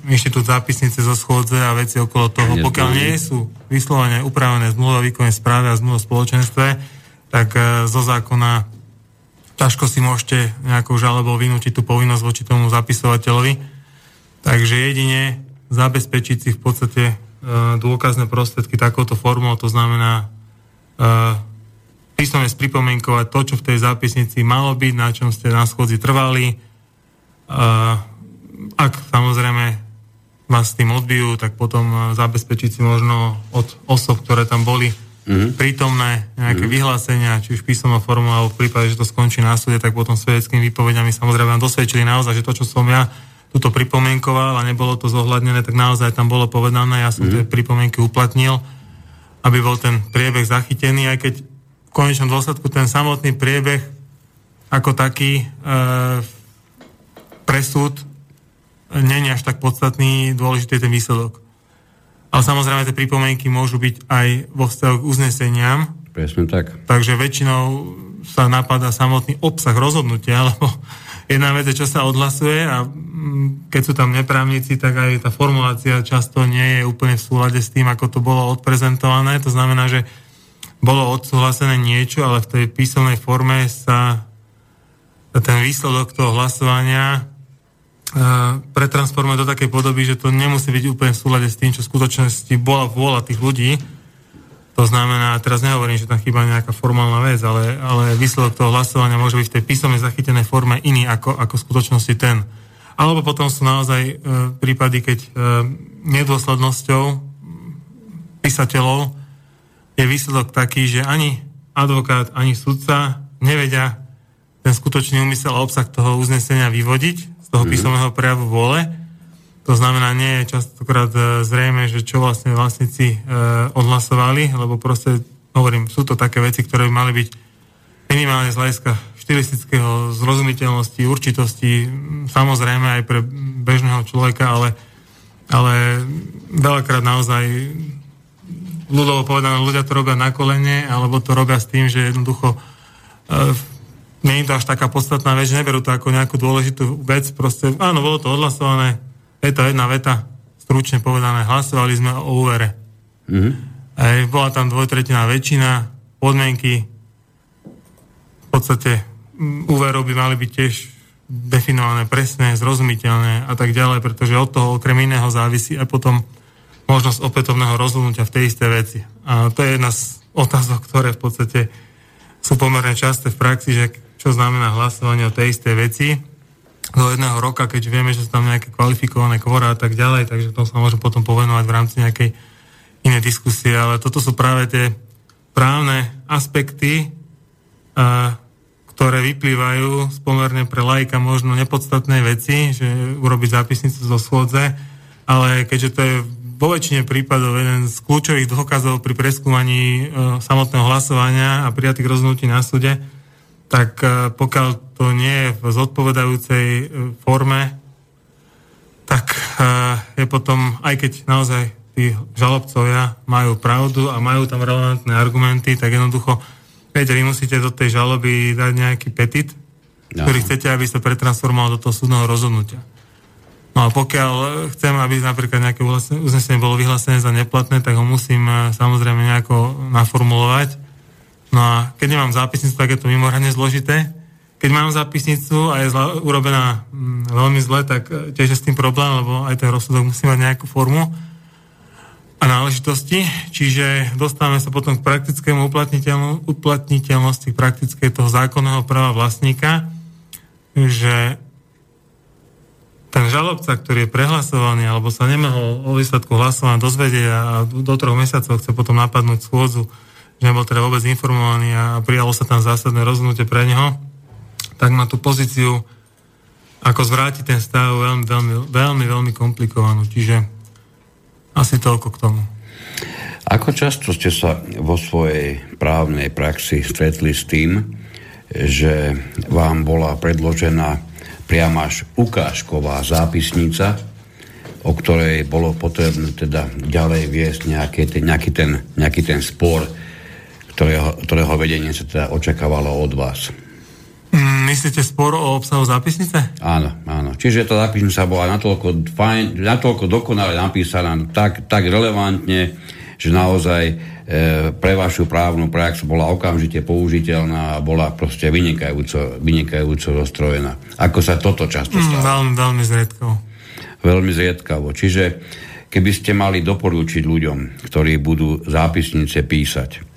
inštitút zápisnice zo schôdze a veci okolo toho, pokiaľ nie sú vyslovene upravené zmluva o výkonnej správe a zmluva o spoločenstve, tak e, zo zákona ťažko si môžete nejakou žalobou vynútiť tú povinnosť voči tomu zapisovateľovi. Takže jedine zabezpečiť si v podstate e, dôkazné prostriedky takouto formou, to znamená e, písomne spripomienkovať to, čo v tej zápisnici malo byť, na čom ste na schodzi trvali. Ak samozrejme vás s tým odbijú, tak potom e, zabezpečiť si možno od osob, ktoré tam boli mm-hmm. prítomné nejaké mm-hmm. vyhlásenia, či už písomnou formou, alebo v prípade, že to skončí na súde, tak potom svedeckými výpovediami samozrejme vám dosvedčili naozaj, že to, čo som ja tuto pripomienkoval a nebolo to zohľadnené, tak naozaj tam bolo povedané, ja som mm-hmm. tie pripomienky uplatnil, aby bol ten priebeh zachytený, aj keď v konečnom dôsledku ten samotný priebeh ako taký e, presúd není až tak podstatný, dôležitý je ten výsledok. Ale samozrejme, tie pripomienky môžu byť aj vo vzťahu k uzneseniam. Presne tak. Takže väčšinou sa napadá samotný obsah rozhodnutia, lebo jedna vec je, čo sa odhlasuje a mm, keď sú tam neprávnici, tak aj tá formulácia často nie je úplne v súlade s tým, ako to bolo odprezentované. To znamená, že bolo odsúhlasené niečo, ale v tej písomnej forme sa ten výsledok toho hlasovania pretransformuje do takej podoby, že to nemusí byť úplne v súlade s tým, čo v skutočnosti bola vôľa tých ľudí. To znamená, teraz nehovorím, že tam chýba nejaká formálna vec, ale, ale výsledok toho hlasovania môže byť v tej písomne zachytenej forme iný ako, ako v skutočnosti ten. Alebo potom sú naozaj e, prípady, keď e, nedôslednosťou písateľov je výsledok taký, že ani advokát, ani sudca nevedia ten skutočný úmysel a obsah toho uznesenia vyvodiť toho mm-hmm. písomného prejavu vôle. To znamená, nie je častokrát e, zrejme, že čo vlastne vlastníci e, odhlasovali, lebo proste, hovorím, sú to také veci, ktoré by mali byť minimálne z hľadiska štilistického zrozumiteľnosti, určitosti, samozrejme aj pre bežného človeka, ale, ale veľakrát naozaj ľudovo povedané, ľudia to robia na kolene, alebo to robia s tým, že jednoducho e, nie je to až taká podstatná vec, že neberú to ako nejakú dôležitú vec. Proste, áno, bolo to odhlasované, je to jedna veta, stručne povedané, hlasovali sme o úvere. Mm-hmm. Aj, bola tam dvojtretiná väčšina, podmienky, v podstate úverov by mali byť tiež definované presné, zrozumiteľné a tak ďalej, pretože od toho okrem iného závisí aj potom možnosť opätovného rozhodnutia v tej istej veci. A to je jedna z otázok, ktoré v podstate sú pomerne časté v praxi, že čo znamená hlasovanie o tej istej veci. Do jedného roka, keď vieme, že sú tam nejaké kvalifikované kvora a tak ďalej, takže to sa môžem potom povenovať v rámci nejakej inej diskusie, ale toto sú práve tie právne aspekty, a, ktoré vyplývajú z pomerne pre lajka možno nepodstatné veci, že urobiť zápisnicu zo schôdze, ale keďže to je vo väčšine prípadov jeden z kľúčových dôkazov pri preskúmaní e, samotného hlasovania a prijatých rozhodnutí na súde, tak e, pokiaľ to nie je v zodpovedajúcej e, forme, tak e, je potom, aj keď naozaj tí žalobcovia majú pravdu a majú tam relevantné argumenty, tak jednoducho, viete, vy musíte do tej žaloby dať nejaký petit, no. ktorý chcete, aby sa pretransformoval do toho súdneho rozhodnutia. No a pokiaľ chcem, aby napríklad nejaké uznesenie bolo vyhlásené za neplatné, tak ho musím samozrejme nejako naformulovať No a keď nemám zápisnicu, tak je to mimoriadne zložité. Keď mám zápisnicu a je zla, urobená mm, veľmi zle, tak e, tiež je s tým problém, lebo aj ten rozsudok musí mať nejakú formu a náležitosti. Čiže dostávame sa potom k praktickému uplatniteľnosti, k praktickej toho zákonného práva vlastníka, že ten žalobca, ktorý je prehlasovaný alebo sa nemohol o výsledku hlasovania dozvedieť a do troch mesiacov chce potom napadnúť schôdzu nebol teda vôbec informovaný a prijalo sa tam zásadné rozhodnutie pre neho, tak má tú pozíciu, ako zvrátiť ten stav veľmi, veľmi, veľmi, veľmi komplikovanú. Čiže asi toľko k tomu. Ako často ste sa vo svojej právnej praxi stretli s tým, že vám bola predložená priam až ukážková zápisnica, o ktorej bolo potrebné teda ďalej viesť nejaký, nejaký, ten, nejaký ten spor, ktorého, ktorého vedenie sa teda očakávalo od vás. Mm, myslíte spor o obsahu zápisnice? Áno, áno. Čiže tá zápisnica bola natoľko, fajn, natoľko dokonale napísaná, tak, tak relevantne, že naozaj e, pre vašu právnu prax bola okamžite použiteľná a bola proste vynikajúco, vynikajúco rozstrojená. Ako sa toto často stalo? Mm, veľmi, veľmi zriedkavo. Veľmi zriedkavo. Čiže keby ste mali doporučiť ľuďom, ktorí budú zápisnice písať,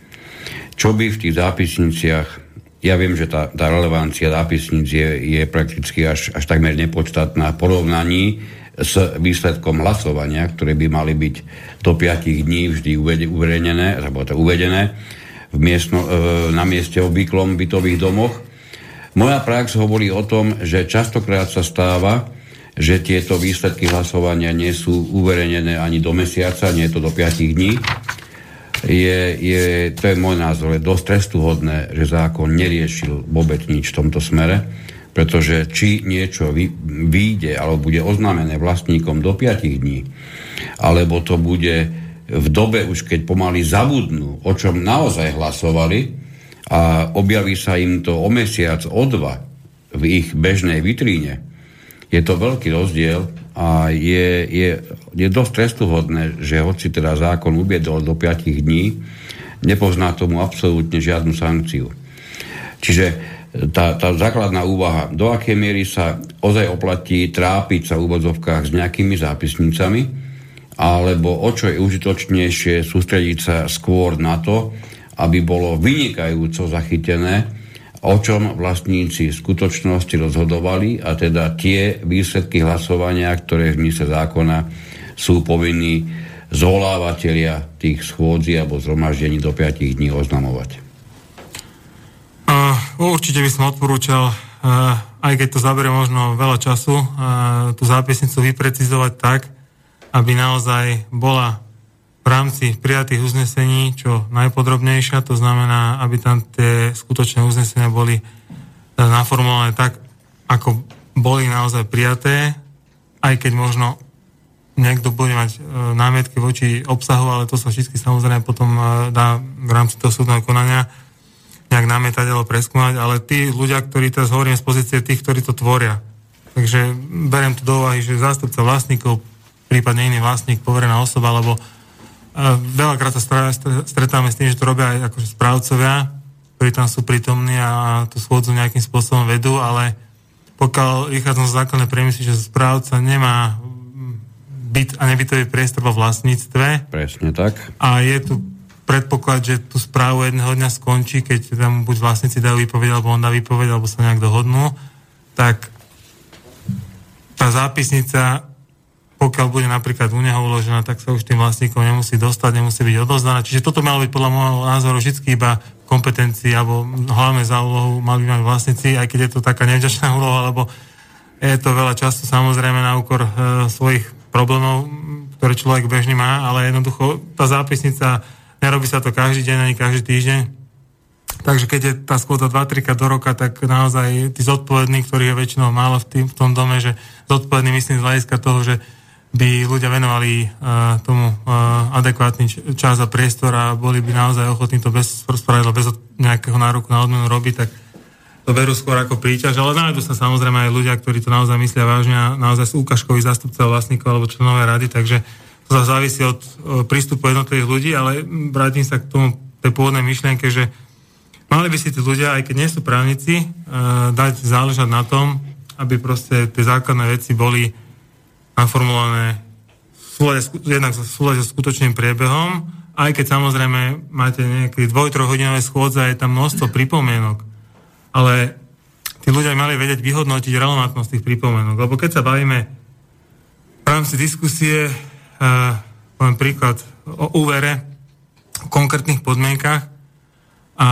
čo by v tých zápisniciach ja viem, že tá, tá relevancia zápisníc je, je prakticky až, až takmer nepodstatná v porovnaní s výsledkom hlasovania, ktoré by mali byť do 5 dní vždy uverejnené, alebo to uvedené v miestno, e, na mieste obvyklom bytových domoch. Moja prax hovorí o tom, že častokrát sa stáva, že tieto výsledky hlasovania nie sú uverejnené ani do mesiaca, nie je to do 5 dní, je, je, to je môj názor, je dosť trestuhodné, že zákon neriešil vôbec nič v tomto smere, pretože či niečo vy, vyjde alebo bude oznámené vlastníkom do 5 dní, alebo to bude v dobe už keď pomaly zabudnú, o čom naozaj hlasovali a objaví sa im to o mesiac, o dva v ich bežnej vitríne, je to veľký rozdiel a je, je, je dosť trestuhodné, že hoci teda zákon ubiedol do 5 dní, nepozná tomu absolútne žiadnu sankciu. Čiže tá, tá základná úvaha, do akej miery sa ozaj oplatí trápiť sa v úvodzovkách s nejakými zápisnicami, alebo o čo je užitočnejšie sústrediť sa skôr na to, aby bolo vynikajúco zachytené, o čom vlastníci v skutočnosti rozhodovali a teda tie výsledky hlasovania, ktoré v zmysle zákona sú povinní zvolávateľia tých schôdzí alebo zhromaždení do 5 dní oznamovať. Uh, určite by som odporúčal, uh, aj keď to zaberie možno veľa času, uh, tú zápisnicu vyprecizovať tak, aby naozaj bola v rámci prijatých uznesení čo najpodrobnejšia, to znamená, aby tam tie skutočné uznesenia boli e, naformulované tak, ako boli naozaj prijaté, aj keď možno niekto bude mať e, námietky voči obsahu, ale to sa vždy samozrejme potom e, dá v rámci toho súdneho konania nejak namietať alebo preskúmať, ale tí ľudia, ktorí teraz hovorím z pozície tých, ktorí to tvoria. Takže beriem to do úvahy, že zástupca vlastníkov, prípadne iný vlastník, poverená osoba, alebo Veľakrát sa stretáme s tým, že to robia aj akože správcovia, ktorí tam sú prítomní a tú schôdzu nejakým spôsobom vedú, ale pokiaľ vychádzam z základnej priemysly, že správca nemá byt a nebytový priestor vo vlastníctve. Presne tak. A je tu predpoklad, že tú správu jedného dňa skončí, keď tam buď vlastníci dajú výpoveď, alebo on dá výpoveď, alebo sa nejak dohodnú, tak tá zápisnica pokiaľ bude napríklad u neho uložená, tak sa už tým vlastníkom nemusí dostať, nemusí byť odozdaná. Čiže toto malo byť podľa môjho názoru vždy iba kompetencii alebo hlavne za úlohu mali by mať vlastníci, aj keď je to taká nevďačná úloha, lebo je to veľa času samozrejme na úkor e, svojich problémov, ktoré človek bežne má, ale jednoducho tá zápisnica, nerobí sa to každý deň ani každý týždeň. Takže keď je tá skôdza 2-3 do roka, tak naozaj tí zodpovední, ktorých je väčšinou málo v, tým, v tom dome, že zodpovední myslím z hľadiska toho, že by ľudia venovali uh, tomu uh, adekvátny čas a priestor a boli by naozaj ochotní to bez spravidla, bez nejakého nároku na odmenu robiť, tak to berú skôr ako príťaž, ale nájdu sa samozrejme aj ľudia, ktorí to naozaj myslia vážne a naozaj sú úkažkoví zástupcov vlastníkov alebo členové rady, takže to sa závisí od uh, prístupu jednotlivých ľudí, ale vrátim sa k tomu tej pôvodnej myšlienke, že mali by si tí ľudia, aj keď nie sú právnici, uh, dať záležať na tom, aby proste tie základné veci boli naformulované jednak v súlade s skutočným priebehom, aj keď samozrejme máte nejaké dvoj, trojhodinové schôdze je tam množstvo pripomienok. Ale tí ľudia mali vedieť vyhodnotiť relevantnosť tých pripomienok. Lebo keď sa bavíme v rámci diskusie, uh, poviem príklad o úvere, o konkrétnych podmienkach, a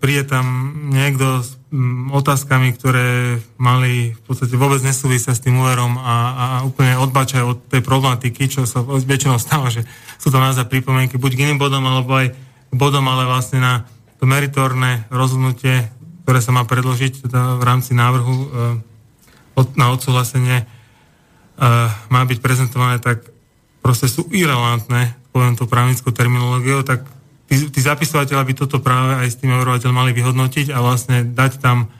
príde tam niekto s m, otázkami, ktoré mali v podstate vôbec nesúvisia s tým úverom a, a úplne odbačajú od tej problematiky, čo sa väčšinou stáva, že sú to naozaj pripomienky buď k iným bodom, alebo aj bodom, ale vlastne na to meritorné rozhodnutie, ktoré sa má predložiť teda v rámci návrhu e, od, na odsúhlasenie má byť prezentované, tak proste sú irrelevantné, poviem to právnickou terminológiou, tak tí, tí zapisovateľa by toto práve aj s tým eurovateľ mali vyhodnotiť a vlastne dať tam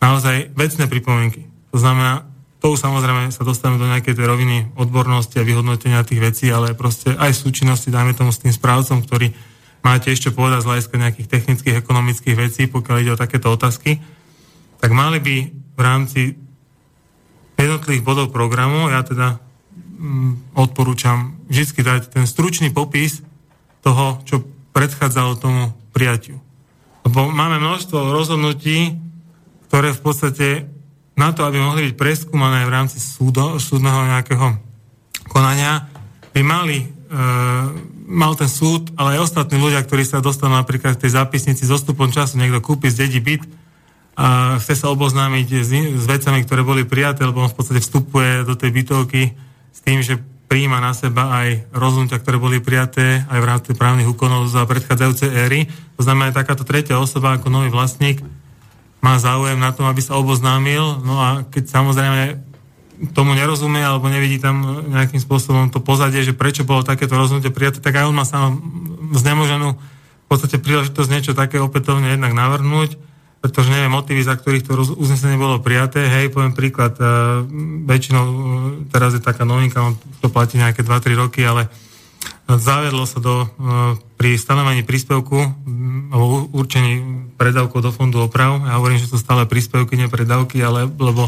naozaj vecné pripomienky. To znamená, to samozrejme sa dostaneme do nejakej tej roviny odbornosti a vyhodnotenia tých vecí, ale proste aj súčinnosti, dajme tomu s tým správcom, ktorý máte ešte povedať z hľadiska nejakých technických, ekonomických vecí, pokiaľ ide o takéto otázky, tak mali by v rámci jednotlivých bodov programu, ja teda mm, odporúčam vždy dať ten stručný popis toho, čo predchádzalo tomu prijatiu. Lebo máme množstvo rozhodnutí, ktoré v podstate na to, aby mohli byť preskúmané v rámci súdo, súdneho nejakého konania, by mali, e, mal ten súd, ale aj ostatní ľudia, ktorí sa dostanú napríklad v tej zápisnici s ostupom času, niekto kúpi z dedí byt, a chce sa oboznámiť s, s vecami, ktoré boli prijaté, lebo on v podstate vstupuje do tej bytovky s tým, že príjma na seba aj rozhodnutia, ktoré boli prijaté aj v rámci právnych úkonov za predchádzajúce éry. To znamená, že takáto tretia osoba ako nový vlastník má záujem na tom, aby sa oboznámil. No a keď samozrejme tomu nerozumie alebo nevidí tam nejakým spôsobom to pozadie, že prečo bolo takéto rozhodnutie prijaté, tak aj on má sám znemoženú v podstate príležitosť niečo také opätovne jednak navrhnúť pretože neviem motivy, za ktorých to uznesenie bolo prijaté. Hej, poviem príklad, uh, väčšinou uh, teraz je taká novinka, on to platí nejaké 2-3 roky, ale zavedlo sa do, uh, pri stanovení príspevku alebo určení predávkov do fondu oprav. Ja hovorím, že sú stále príspevky, nie predávky, ale lebo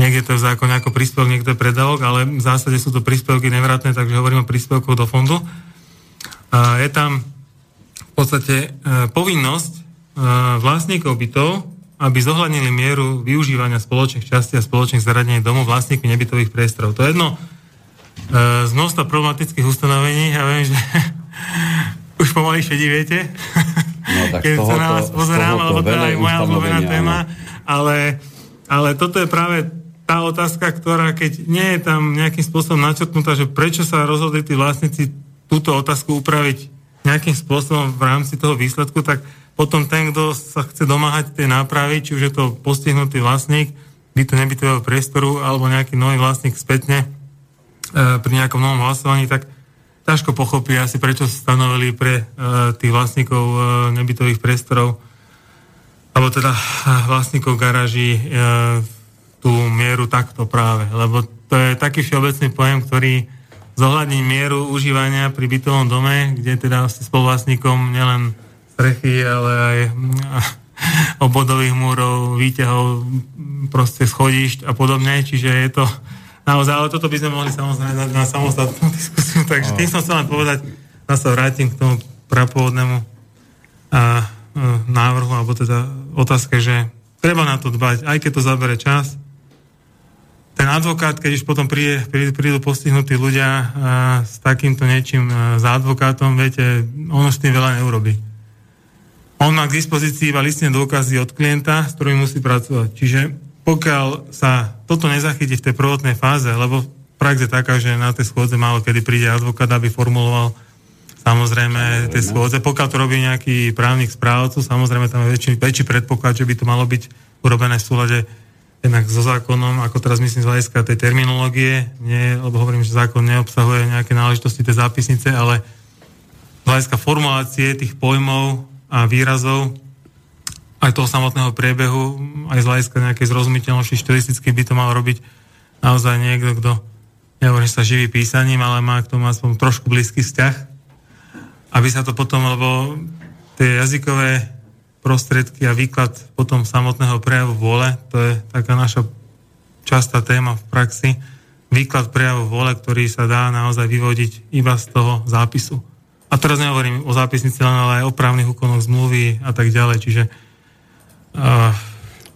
niekde to je v zákone ako príspevok, niekto je predávok, ale v zásade sú to príspevky nevratné, takže hovorím o príspevkoch do fondu. Je tam v podstate uh, povinnosť vlastníkov bytov, aby zohľadnili mieru využívania spoločných častí a spoločných zariadení domov vlastníkmi nebytových priestorov. To je jedno z množstva problematických ustanovení. Ja viem, že už pomaly viete, no, tak keď sa na vás pozerám, alebo to je moja obľúbená téma, ale, ale toto je práve tá otázka, ktorá keď nie je tam nejakým spôsobom načrtnutá, že prečo sa rozhodli tí vlastníci túto otázku upraviť nejakým spôsobom v rámci toho výsledku, tak potom ten, kto sa chce domáhať tej nápravy, či už je to postihnutý vlastník bytu nebytového priestoru alebo nejaký nový vlastník spätne e, pri nejakom novom hlasovaní, tak ťažko pochopí asi, prečo stanovili pre e, tých vlastníkov e, nebytových priestorov alebo teda e, vlastníkov garáží e, tú mieru takto práve, lebo to je taký všeobecný pojem, ktorý zohľadní mieru užívania pri bytovom dome, kde teda ste spoluvlastníkom nielen strechy, ale aj mm, obodových múrov, výťahov, proste schodišť a podobne, čiže je to naozaj, ale toto by sme mohli samozrejme dať na samostatnú diskusiu, takže tým som chcel len povedať, ja sa vrátim k tomu prapôvodnému a, návrhu, alebo teda otázke, že treba na to dbať, aj keď to zabere čas. Ten advokát, keď už potom príde, prídu, prídu postihnutí ľudia a, s takýmto niečím a, za advokátom, viete, on už tým veľa neurobi on má k dispozícii iba listné dôkazy od klienta, s ktorým musí pracovať. Čiže pokiaľ sa toto nezachytí v tej prvotnej fáze, lebo prax je taká, že na tej schôdze málo kedy príde advokát, aby formuloval samozrejme tie schôdze. Pokiaľ to robí nejaký právnik správcu, samozrejme tam je väčší, väčší predpoklad, že by to malo byť urobené v súlade jednak so zákonom, ako teraz myslím z hľadiska tej terminológie, nie, lebo hovorím, že zákon neobsahuje nejaké náležitosti tej zápisnice, ale z hľadiska formulácie tých pojmov a výrazov aj toho samotného priebehu, aj z hľadiska nejakej zrozumiteľnosti štilisticky by to mal robiť naozaj niekto, kto nehovorím, že sa živí písaním, ale má k tomu aspoň trošku blízky vzťah, aby sa to potom, lebo tie jazykové prostriedky a výklad potom samotného prejavu vôle, to je taká naša častá téma v praxi, výklad prejavu vôle, ktorý sa dá naozaj vyvodiť iba z toho zápisu. A teraz nehovorím o zápisnici, ale aj o právnych úkonoch zmluvy a tak ďalej. Čiže, uh,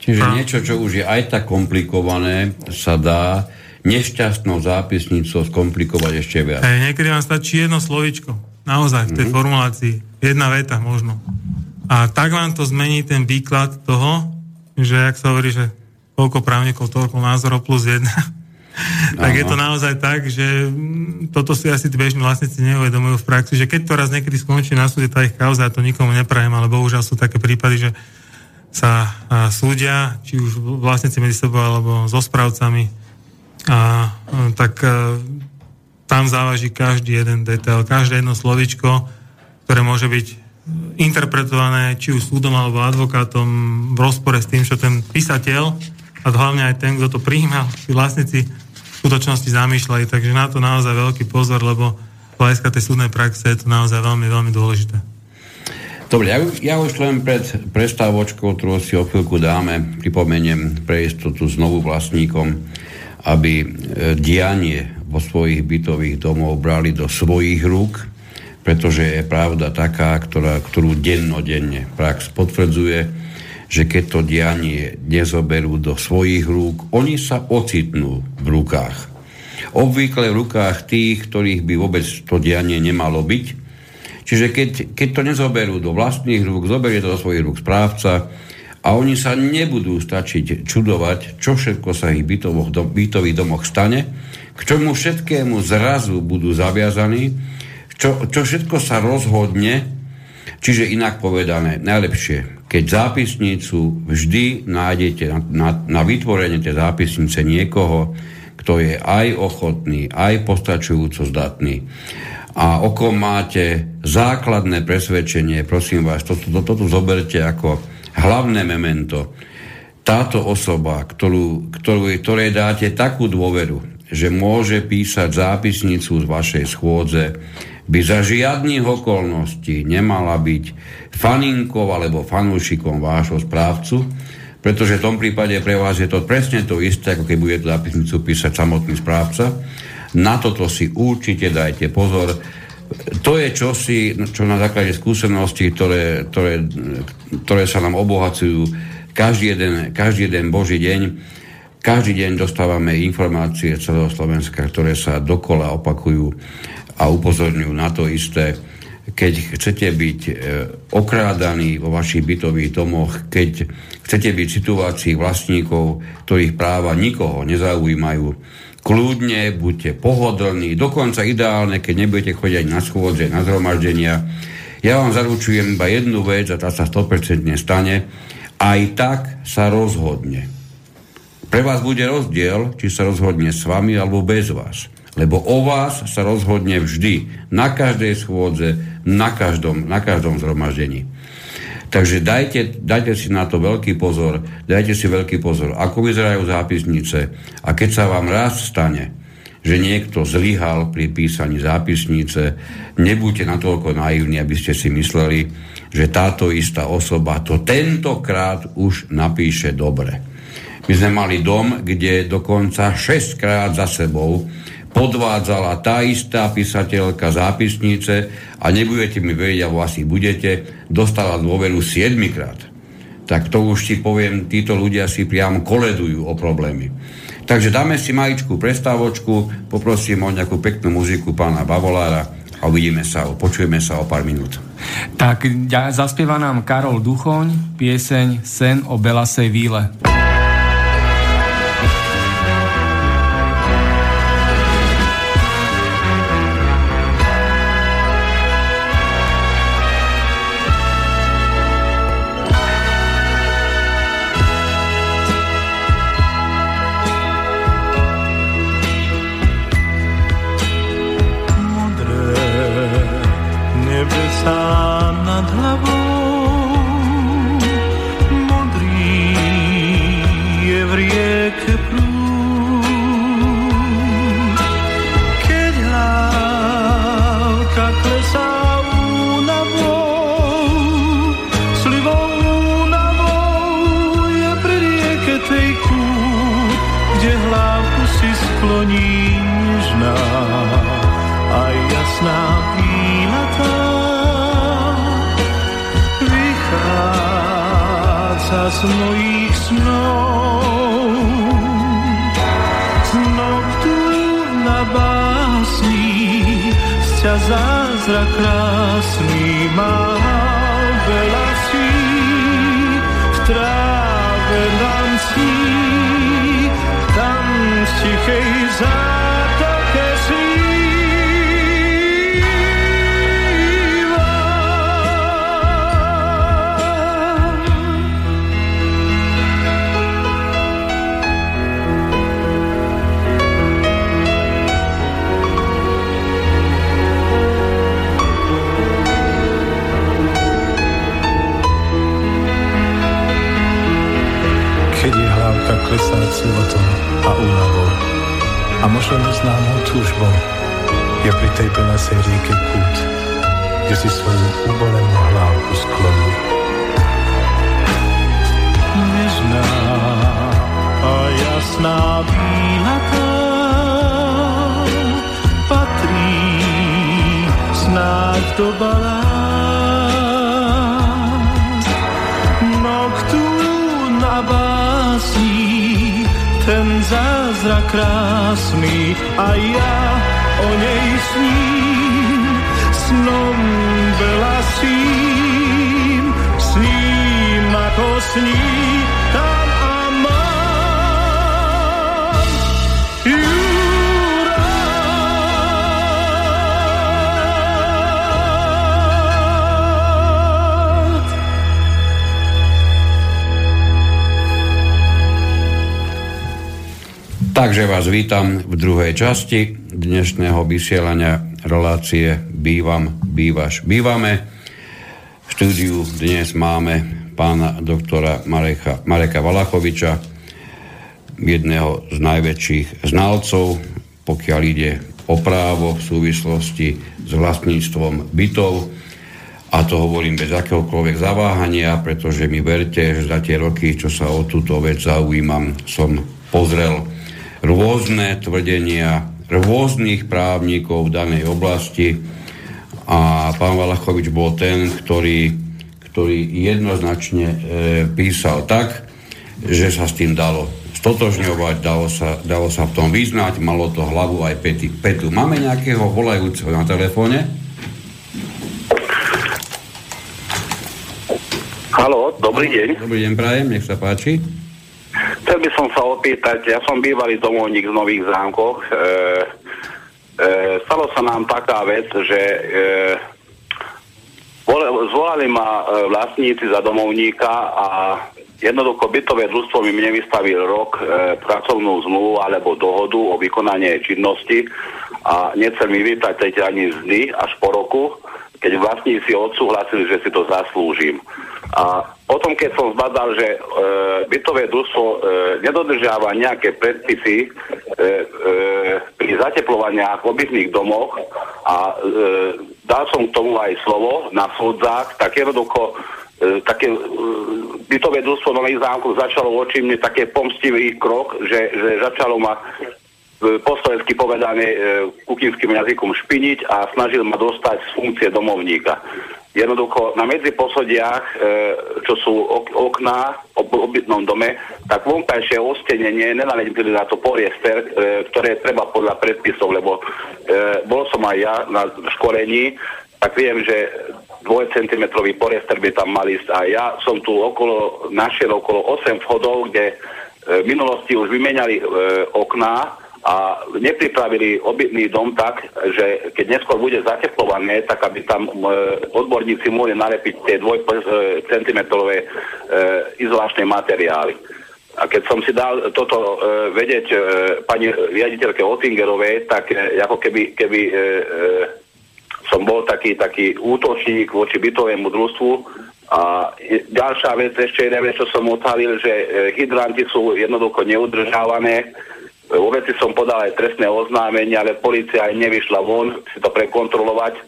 Čiže práv... niečo, čo už je aj tak komplikované, sa dá nešťastnou zápisnicou skomplikovať ešte viac. Hey, niekedy vám stačí jedno slovičko. Naozaj, v tej mm-hmm. formulácii. Jedna veta možno. A tak vám to zmení ten výklad toho, že, ak sa hovorí, že koľko právnikov, toľko názorov plus jedna. Tak je to naozaj tak, že toto si asi tí bežní vlastníci neuvedomujú v praxi, že keď to raz niekedy skončí na súde tá ich kauza, ja to nikomu neprajem, ale bohužiaľ sú také prípady, že sa súdia, či už vlastníci medzi sebou alebo so správcami a tak tam závaží každý jeden detail, každé jedno slovičko, ktoré môže byť interpretované či už súdom alebo advokátom v rozpore s tým, čo ten písateľ a hlavne aj ten, kto to prijímal, tí vlastníci v skutočnosti zamýšľali. Takže na to naozaj veľký pozor, lebo z hľadiska tej súdnej praxe je to naozaj veľmi, veľmi dôležité. Dobre, ja, ja už len pred prestávočkou, ktorú si o chvíľku dáme, pripomeniem pre istotu znovu vlastníkom, aby e, dianie vo svojich bytových domov brali do svojich rúk, pretože je pravda taká, ktorá, ktorú dennodenne prax potvrdzuje, že keď to dianie nezoberú do svojich rúk, oni sa ocitnú v rukách. Obvykle v rukách tých, ktorých by vôbec to dianie nemalo byť. Čiže keď, keď to nezoberú do vlastných rúk, zoberie to do svojich rúk správca a oni sa nebudú stačiť čudovať, čo všetko sa ich bytových domoch stane, k čomu všetkému zrazu budú zaviazaní, čo, čo všetko sa rozhodne, čiže inak povedané, najlepšie, keď zápisnicu vždy nájdete na, na, na vytvorenie tej zápisnice niekoho, kto je aj ochotný, aj postačujúco zdatný. A oko máte základné presvedčenie, prosím vás, toto to, to, to zoberte ako hlavné memento. Táto osoba, ktorú, ktorú, ktorej dáte takú dôveru, že môže písať zápisnicu z vašej schôdze, by za žiadnych okolností nemala byť faninkou alebo fanúšikom vášho správcu, pretože v tom prípade pre vás je to presne to isté, ako keď budete zápisnicu písať samotný správca. Na toto si určite dajte pozor. To je čosi, čo na základe skúseností, ktoré, ktoré, ktoré sa nám obohacujú každý jeden, každý jeden Boží deň, každý deň dostávame informácie celého Slovenska, ktoré sa dokola opakujú a upozorňujú na to isté. Keď chcete byť e, okrádaní vo vašich bytových domoch, keď chcete byť v situácii vlastníkov, ktorých práva nikoho nezaujímajú, kľudne, buďte pohodlní, dokonca ideálne, keď nebudete chodiť na schôdze, na zhromaždenia. Ja vám zaručujem iba jednu vec a tá sa 100% stane. Aj tak sa rozhodne. Pre vás bude rozdiel, či sa rozhodne s vami alebo bez vás lebo o vás sa rozhodne vždy, na každej schôdze, na každom, na každom zhromaždení. Takže dajte, dajte si na to veľký pozor, dajte si veľký pozor, ako vyzerajú zápisnice a keď sa vám raz stane, že niekto zlyhal pri písaní zápisnice, nebuďte natoľko naivní, aby ste si mysleli, že táto istá osoba to tentokrát už napíše dobre. My sme mali dom, kde dokonca 6 krát za sebou podvádzala tá istá písateľka zápisnice a nebudete mi veriť, alebo asi budete, dostala dôveru 7 krát. Tak to už si poviem, títo ľudia si priamo koledujú o problémy. Takže dáme si maličkú prestávočku, poprosím o nejakú peknú muziku pána Bavolára a uvidíme sa, počujeme sa o pár minút. Tak zaspieva nám Karol Duchoň, pieseň Sen o Belasej víle. zázrak krásný má. A možno neznámou túžbou je pri tej plnesej rieke kút, kde si svoju ubolenú hlávku skloní. Nežná a jasná výlata patrí snáď do balád. Zázrak krásný a ja o nej sním. Snom belasím, sním ako sním Takže vás vítam v druhej časti dnešného vysielania relácie Bývam, bývaš, bývame. V štúdiu dnes máme pána doktora Mareka, Mareka Valachoviča, jedného z najväčších znalcov, pokiaľ ide o právo v súvislosti s vlastníctvom bytov. A to hovorím bez akéhokoľvek zaváhania, pretože mi verte, že za tie roky, čo sa o túto vec zaujímam, som pozrel rôzne tvrdenia rôznych právnikov v danej oblasti a pán Valachovič bol ten, ktorý, ktorý jednoznačne e, písal tak, že sa s tým dalo stotožňovať, dalo sa, dalo sa v tom vyznať, malo to hlavu aj pety, petu. Máme nejakého volajúceho na telefóne? Halo, dobrý deň. Dobrý deň, prajem, nech sa páči. Chcel by som sa opýtať, ja som bývalý domovník v Nových zámkoch. E, e, stalo sa nám taká vec, že e, zvolali ma e, vlastníci za domovníka a jednoducho bytové družstvo mi nevystavil rok e, pracovnú zmluvu alebo dohodu o vykonanie činnosti a nechcel mi vytať ani zdy až po roku, keď vlastníci odsúhlasili, že si to zaslúžim. A potom, keď som zbadal, že e, bytové družstvo e, nedodržiava nejaké predpisy e, e, pri zateplovaniach obytných domoch a e, dal som k tomu aj slovo na súdzach, tak jednoducho e, také e, bytové družstvo Nových zámkov začalo voči mne také pomstivý krok, že, že začalo ma po povedané e, kuchynským jazykom špiniť a snažil ma dostať z funkcie domovníka. Jednoducho na medzi posodiach, e, čo sú ok- okná v obytnom dome, tak vonkajšie ostenenie nenavedili na to poliester, e, ktoré treba podľa predpisov, lebo bol som aj ja na školení, tak viem, že dvojcentimetrový poliester by tam mal ísť. A ja som tu okolo, našiel okolo 8 vchodov, kde v minulosti už vymenali okná, a nepripravili obytný dom tak, že keď neskôr bude zateplované, tak aby tam e, odborníci mohli nalepiť tie 2 cm e, izolačné materiály. A keď som si dal toto e, vedieť e, pani riaditeľke Otingerovej, tak e, ako keby, keby e, e, som bol taký, taký útočník voči bytovému družstvu. A ďalšia vec, ešte jedna vec, čo som odhalil, že e, hydranty sú jednoducho neudržávané, vo veci som podal aj trestné oznámenie, ale policia aj nevyšla von si to prekontrolovať. E,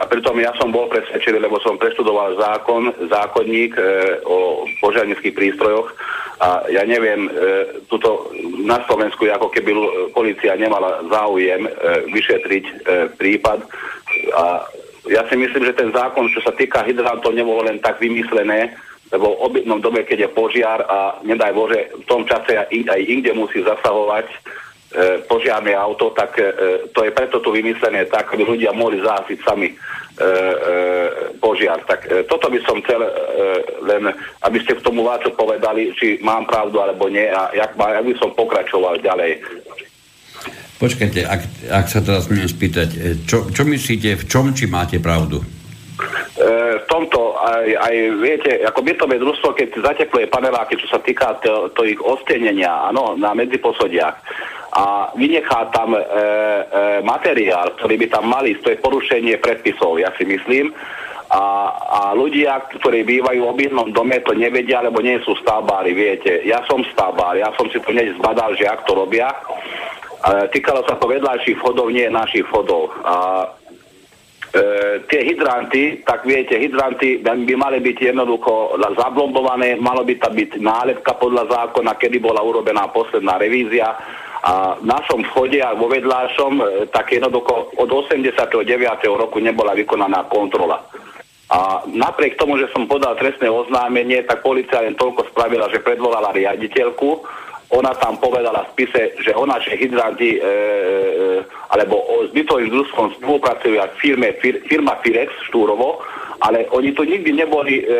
a pritom ja som bol presvedčený, lebo som preštudoval zákon, zákonník e, o požiarnických prístrojoch a ja neviem, e, tuto na Slovensku ako keby policia nemala záujem e, vyšetriť e, prípad a ja si myslím, že ten zákon, čo sa týka hydrantov, nebolo len tak vymyslené, lebo v obytnom dome, keď je požiar a nedaj Bože, v tom čase aj inde musí zasahovať e, požiarné auto, tak e, to je preto tu vymyslené tak, aby ľudia mohli zásiť sami e, e, požiar. Tak e, toto by som chcel e, len, aby ste k tomu váčo povedali, či mám pravdu alebo nie a jak, jak by som pokračoval ďalej. Počkajte, ak, ak sa teraz smiem spýtať, e, čo, čo myslíte, v čom, či máte pravdu? E, v tomto aj, aj viete, ako bytové družstvo, keď zatepluje paneláky, čo sa týka to, to ich ostenenia, áno, na medziposodiach a vynechá tam e, e, materiál, ktorý by tam mali, to je porušenie predpisov, ja si myslím. a, a ľudia, ktorí bývajú v obytnom dome, to nevedia, lebo nie sú stavbári, viete. Ja som stavbár, ja som si to hneď zbadal, že ak to robia. E, týkalo sa to vedľajších vchodov, nie našich vchodov. A tie hydranty, tak viete, hydranty by mali byť jednoducho zablombované, malo by tam byť nálepka podľa zákona, kedy bola urobená posledná revízia a v našom vchode a vo vedľajšom, e, tak jednoducho od 89. roku nebola vykonaná kontrola. A napriek tomu, že som podal trestné oznámenie, tak policia len toľko spravila, že predvolala riaditeľku. Ona tam povedala v spise, že o naše hydranty e, e, alebo o zbytovým družstvom spolupracujú ak firme, fir, firma Firex Štúrovo, ale oni tu nikdy neboli e, e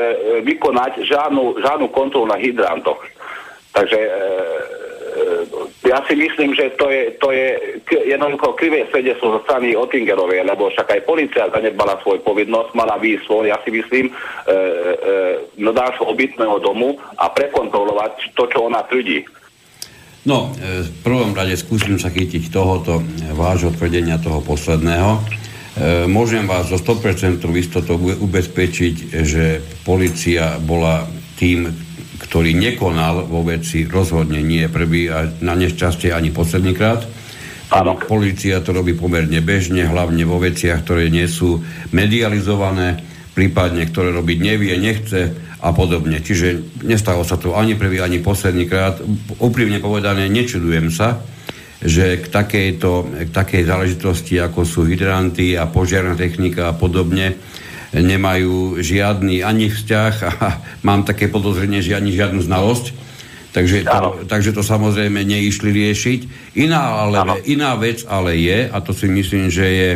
vykonať žiadnu, žiadnu kontrolu na hydrantoch. Takže e, E, ja si myslím, že to je, to je jednoducho krivé svedectvo zo strany Ottingerovej, lebo však aj policia zanedbala svoj povinnosť, mala výjsť ja si myslím, e, e, no nášho obytného domu a prekontrolovať to, čo ona tvrdí. No, e, v prvom rade skúsim sa chytiť tohoto vášho tvrdenia, toho posledného. E, môžem vás zo 100% istotou ubezpečiť, že policia bola tým, ktorý nekonal vo veci rozhodne nie prvý a na nešťastie ani posledný krát. Áno. Polícia to robí pomerne bežne, hlavne vo veciach, ktoré nie sú medializované, prípadne ktoré robiť nevie, nechce a podobne. Čiže nestalo sa to ani prvý, ani posledný krát. Úprimne povedané, nečudujem sa, že k, takejto, k takej záležitosti, ako sú hydranty a požiarná technika a podobne, nemajú žiadny ani vzťah a mám také podozrenie, že ani žiadnu znalosť. Takže to, takže to samozrejme neišli riešiť. Iná, ale, iná vec ale je, a to si myslím, že je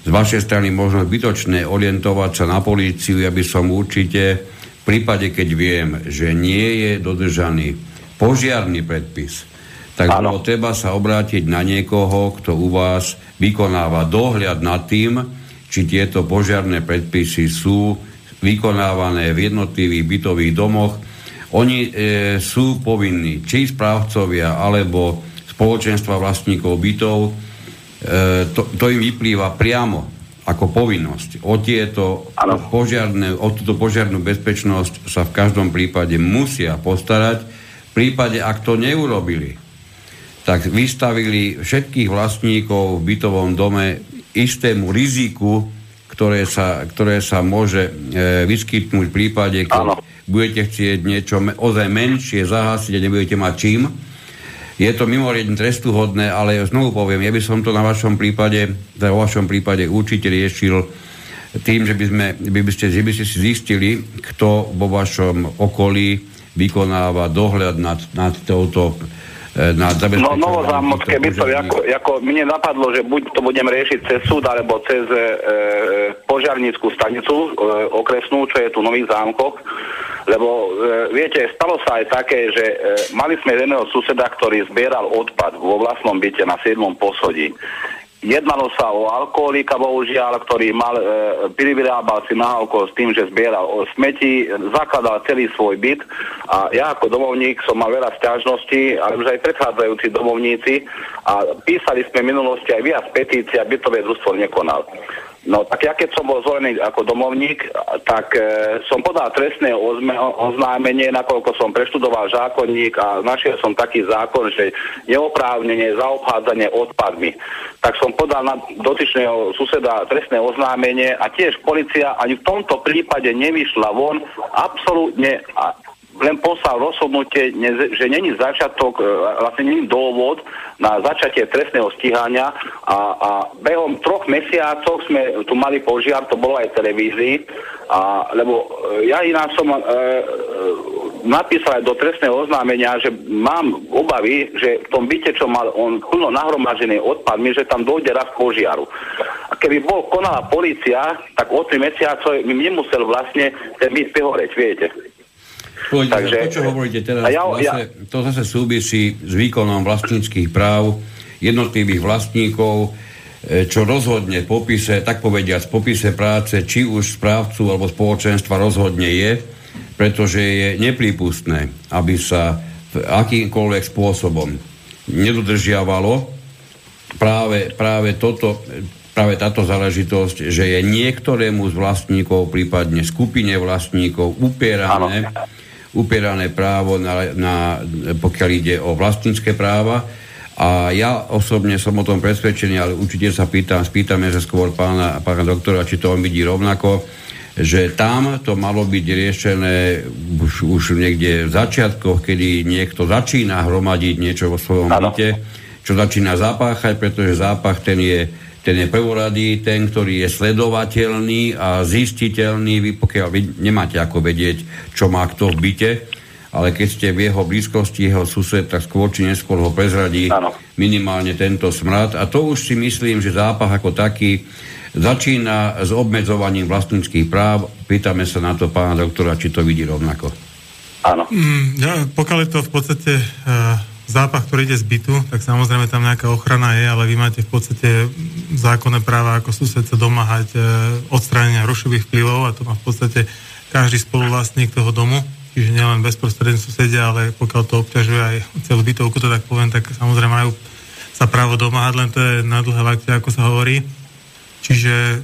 z vašej strany možno zbytočné orientovať sa na políciu, aby som určite prípade, keď viem, že nie je dodržaný požiarný predpis, tak bolo treba sa obrátiť na niekoho, kto u vás vykonáva dohľad nad tým, či tieto požiarné predpisy sú vykonávané v jednotlivých bytových domoch. Oni e, sú povinní, či správcovia, alebo spoločenstva vlastníkov bytov, e, to, to im vyplýva priamo ako povinnosť. O, tieto požiarne, o túto požiarnú bezpečnosť sa v každom prípade musia postarať. V prípade, ak to neurobili, tak vystavili všetkých vlastníkov v bytovom dome istému riziku, ktoré sa, ktoré sa môže e, vyskytnúť v prípade, keď ano. budete chcieť niečo ozaj menšie zahásiť a nebudete mať čím. Je to mimoriadne trestuhodné, ale znovu poviem, ja by som to na vašom prípade, teda vo vašom prípade určite riešil tým, že by, sme, by, by, ste, že by ste si zistili, kto vo vašom okolí vykonáva dohľad nad, nad touto E, na No novozámodské bytovy, ako, ako mne napadlo, že buď to budem riešiť cez súd, alebo cez e, e požiarníckú stanicu e, okresnú, čo je tu v Nových zámkoch, lebo e, viete, stalo sa aj také, že e, mali sme jedného suseda, ktorý zbieral odpad vo vlastnom byte na 7. poschodí. Jednalo sa o alkoholika, bohužiaľ, ktorý mal, e, privyrábal si na s tým, že zbieral o smeti, zakladal celý svoj byt a ja ako domovník som mal veľa stiažností, ale už aj predchádzajúci domovníci a písali sme v minulosti aj viac petícií a bytové družstvo nekonal. No tak ja keď som bol zvolený ako domovník, tak e, som podal trestné ozme, oznámenie, nakoľko som preštudoval zákonník a našiel som taký zákon, že neoprávnenie zaobchádzanie odpadmi. Tak som podal na dotyčného suseda trestné oznámenie a tiež policia ani v tomto prípade nevyšla von absolútne len poslal rozhodnutie, že není začiatok, e, vlastne není dôvod na začatie trestného stíhania a, a behom troch mesiacov sme tu mali požiar, to bolo aj v televízii, a, lebo e, ja ináč som e, e, napísal aj do trestného oznámenia, že mám obavy, že v tom byte, čo mal on plno nahromažený odpadmi, že tam dojde raz požiaru. A keby bol konala policia, tak o tri mesiacov mi nemusel vlastne ten byt prehoreť, viete. Pôjde, Takže, to, čo hovoríte teraz, ja, vlastne, ja, to zase súvisí s výkonom vlastníckých práv jednotlivých vlastníkov, e, čo rozhodne v popise, tak povediať, v popise práce, či už správcu alebo spoločenstva rozhodne je, pretože je neprípustné, aby sa akýmkoľvek spôsobom nedodržiavalo práve, práve toto, práve táto záležitosť, že je niektorému z vlastníkov, prípadne skupine vlastníkov upierané, upierané právo, na, na, pokiaľ ide o vlastnícke práva. A ja osobne som o tom presvedčený, ale určite sa pýtam, spýtame sa skôr pána, pána doktora, či to on vidí rovnako, že tam to malo byť riešené už, už niekde v začiatkoch, kedy niekto začína hromadiť niečo vo svojom byte, čo začína zapáchať, pretože zápach ten je, ten je prvoradý, ten, ktorý je sledovateľný a zistiteľný, vy pokiaľ vy nemáte ako vedieť, čo má kto v byte, ale keď ste v jeho blízkosti, jeho sused, tak skôr či neskôr ho prezradí ano. minimálne tento smrad. A to už si myslím, že zápach ako taký začína s obmedzovaním vlastníckých práv. Pýtame sa na to pána doktora, či to vidí rovnako. Áno. Mm, ja, pokiaľ je to v podstate uh, zápach, ktorý ide z bytu, tak samozrejme tam nejaká ochrana je, ale vy máte v podstate zákonné práva ako sused sa domáhať uh, odstránenia rušových vplyvov a to má v podstate každý spoluvlastník toho domu, čiže nielen bezprostrední susedia, ale pokiaľ to obťažuje aj celú bytovku, to tak poviem, tak samozrejme majú sa právo domáhať, len to je na dlhé lakte, ako sa hovorí. Čiže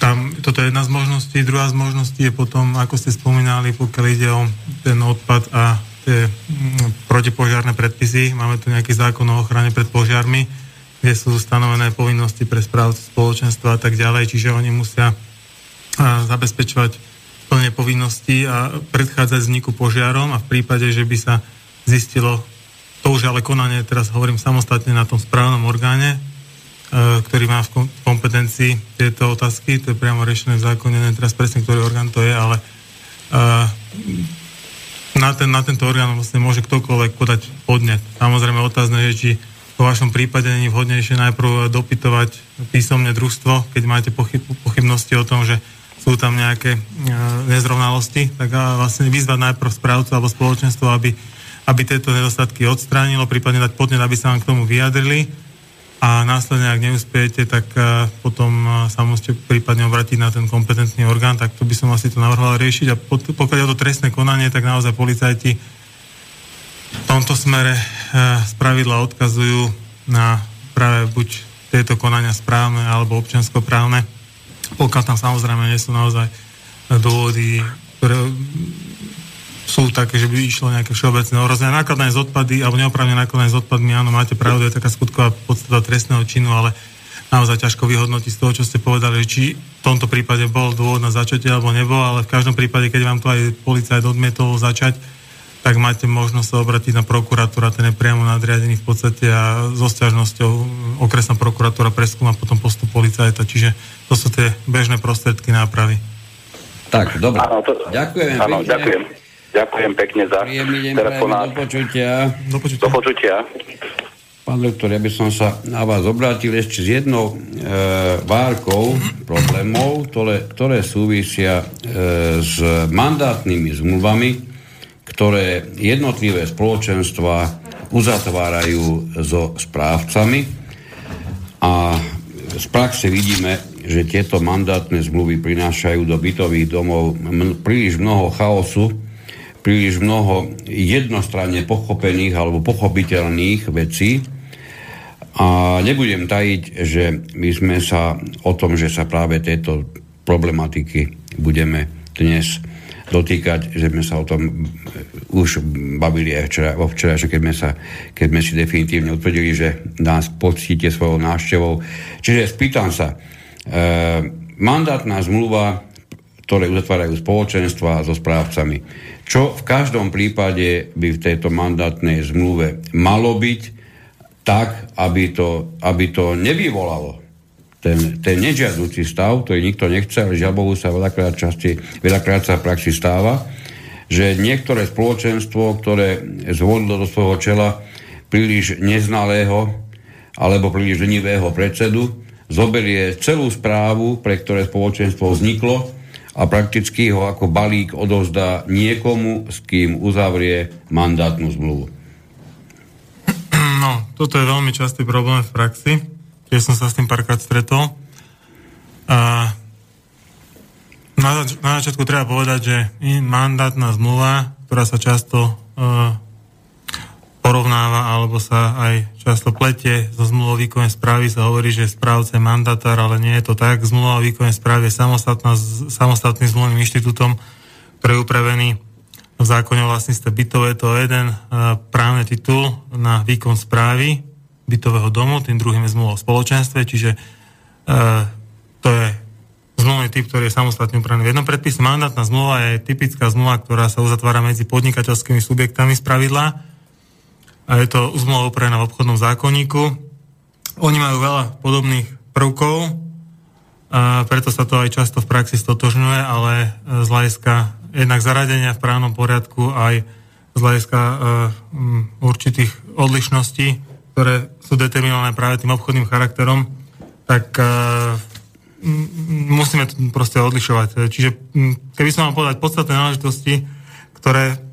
tam, toto je jedna z možností. Druhá z možností je potom, ako ste spomínali, pokiaľ ide o ten odpad a tie mm, protipožiarné predpisy. Máme tu nejaký zákon o ochrane pred požiarmi, kde sú stanovené povinnosti pre správcu spoločenstva a tak ďalej, čiže oni musia zabezpečovať plne povinnosti a predchádzať vzniku požiarom a v prípade, že by sa zistilo, to už ale konanie, teraz hovorím samostatne na tom správnom orgáne, E, ktorý má v kompetencii tieto otázky, to je priamo riešené v zákone, neviem teraz presne, ktorý orgán to je, ale e, na, ten, na tento orgán vlastne môže ktokoľvek podať podnet. Samozrejme otázne je, či vo vašom prípade není vhodnejšie najprv dopytovať písomne družstvo, keď máte pochyb, pochybnosti o tom, že sú tam nejaké e, nezrovnalosti, tak a vlastne vyzvať najprv správcu alebo spoločenstvo, aby, aby tieto nedostatky odstránilo, prípadne dať podnet, aby sa vám k tomu vyjadrili a následne, ak neúspejete, tak uh, potom uh, sa musíte prípadne obratiť na ten kompetentný orgán, tak to by som asi to navrhoval riešiť. A pokiaľ je to trestné konanie, tak naozaj policajti v tomto smere spravidla odkazujú na práve buď tieto konania správne alebo občianskoprávne, pokiaľ tam samozrejme nie sú naozaj dôvody, ktoré sú také, že by išlo nejaké všeobecné ohrozenie. Nákladné z odpady, alebo neoprávne nákladné z odpadmi, áno, máte pravdu, je taká skutková podstata trestného činu, ale naozaj ťažko vyhodnotiť z toho, čo ste povedali, či v tomto prípade bol dôvod na začatie alebo nebol, ale v každom prípade, keď vám to aj policajt odmietol začať, tak máte možnosť sa obratiť na prokuratúra, ten je priamo nadriadený v podstate a so sťažnosťou okresná prokuratúra preskúma potom postup policajta, čiže to sú tie bežné prostredky nápravy. Tak, dobre. to... Ďakujem. Áno, ďakujem. Ďakujem pekne za telefonát. Do počutia. Do počutia. Do počutia. Pán doktor, ja by som sa na vás obrátil ešte s jednou e, várkou problémov, ktoré, ktoré súvisia e, s mandátnymi zmluvami, ktoré jednotlivé spoločenstva uzatvárajú so správcami a z praxe vidíme, že tieto mandátne zmluvy prinášajú do bytových domov príliš mnoho chaosu, príliš mnoho jednostranne pochopených alebo pochopiteľných vecí. A nebudem tajiť, že my sme sa o tom, že sa práve tejto problematiky budeme dnes dotýkať, že sme sa o tom už bavili aj včera, vo včera, že keď sme, sa, keď sme si definitívne utvrdili, že nás poctíte svojou návštevou. Čiže spýtam sa, e, mandátna zmluva, ktoré uzatvárajú spoločenstva so správcami, čo v každom prípade by v tejto mandátnej zmluve malo byť tak, aby to, aby to nevyvolalo ten, ten nežiaducí stav, ktorý nikto nechce, ale žiaľ Bohu sa veľakrát, časti, veľakrát sa v praxi stáva, že niektoré spoločenstvo, ktoré zvolilo do svojho čela príliš neznalého alebo príliš lenivého predsedu, zoberie celú správu, pre ktoré spoločenstvo vzniklo a prakticky ho ako balík odovzdá niekomu, s kým uzavrie mandátnu zmluvu. No, toto je veľmi častý problém v praxi. Tiež som sa s tým párkrát stretol. A na, zač- na začiatku treba povedať, že mandátna zmluva, ktorá sa často uh, porovnáva alebo sa aj často plete zo zmluvou výkonnej správy sa hovorí, že správca je mandatár, ale nie je to tak. Zmluva výkonnej správy je samostatným zmluvným inštitútom, ktorý je upravený v zákone o vlastníctve bytov. Je to jeden uh, právny titul na výkon správy bytového domu, tým druhým je zmluva o spoločenstve, čiže uh, to je zmluvný typ, ktorý je samostatne upravený v jednom predpise. Mandátna zmluva je typická zmluva, ktorá sa uzatvára medzi podnikateľskými subjektami z pravidla a je to zmluva upravená v obchodnom zákonníku. Oni majú veľa podobných prvkov, a preto sa to aj často v praxi stotožňuje, ale e, z hľadiska jednak zaradenia v právnom poriadku aj z hľadiska uh, určitých odlišností, ktoré sú determinované práve tým obchodným charakterom, tak uh, musíme to proste odlišovať. Čiže keby som mal povedať podstatné náležitosti, ktoré E,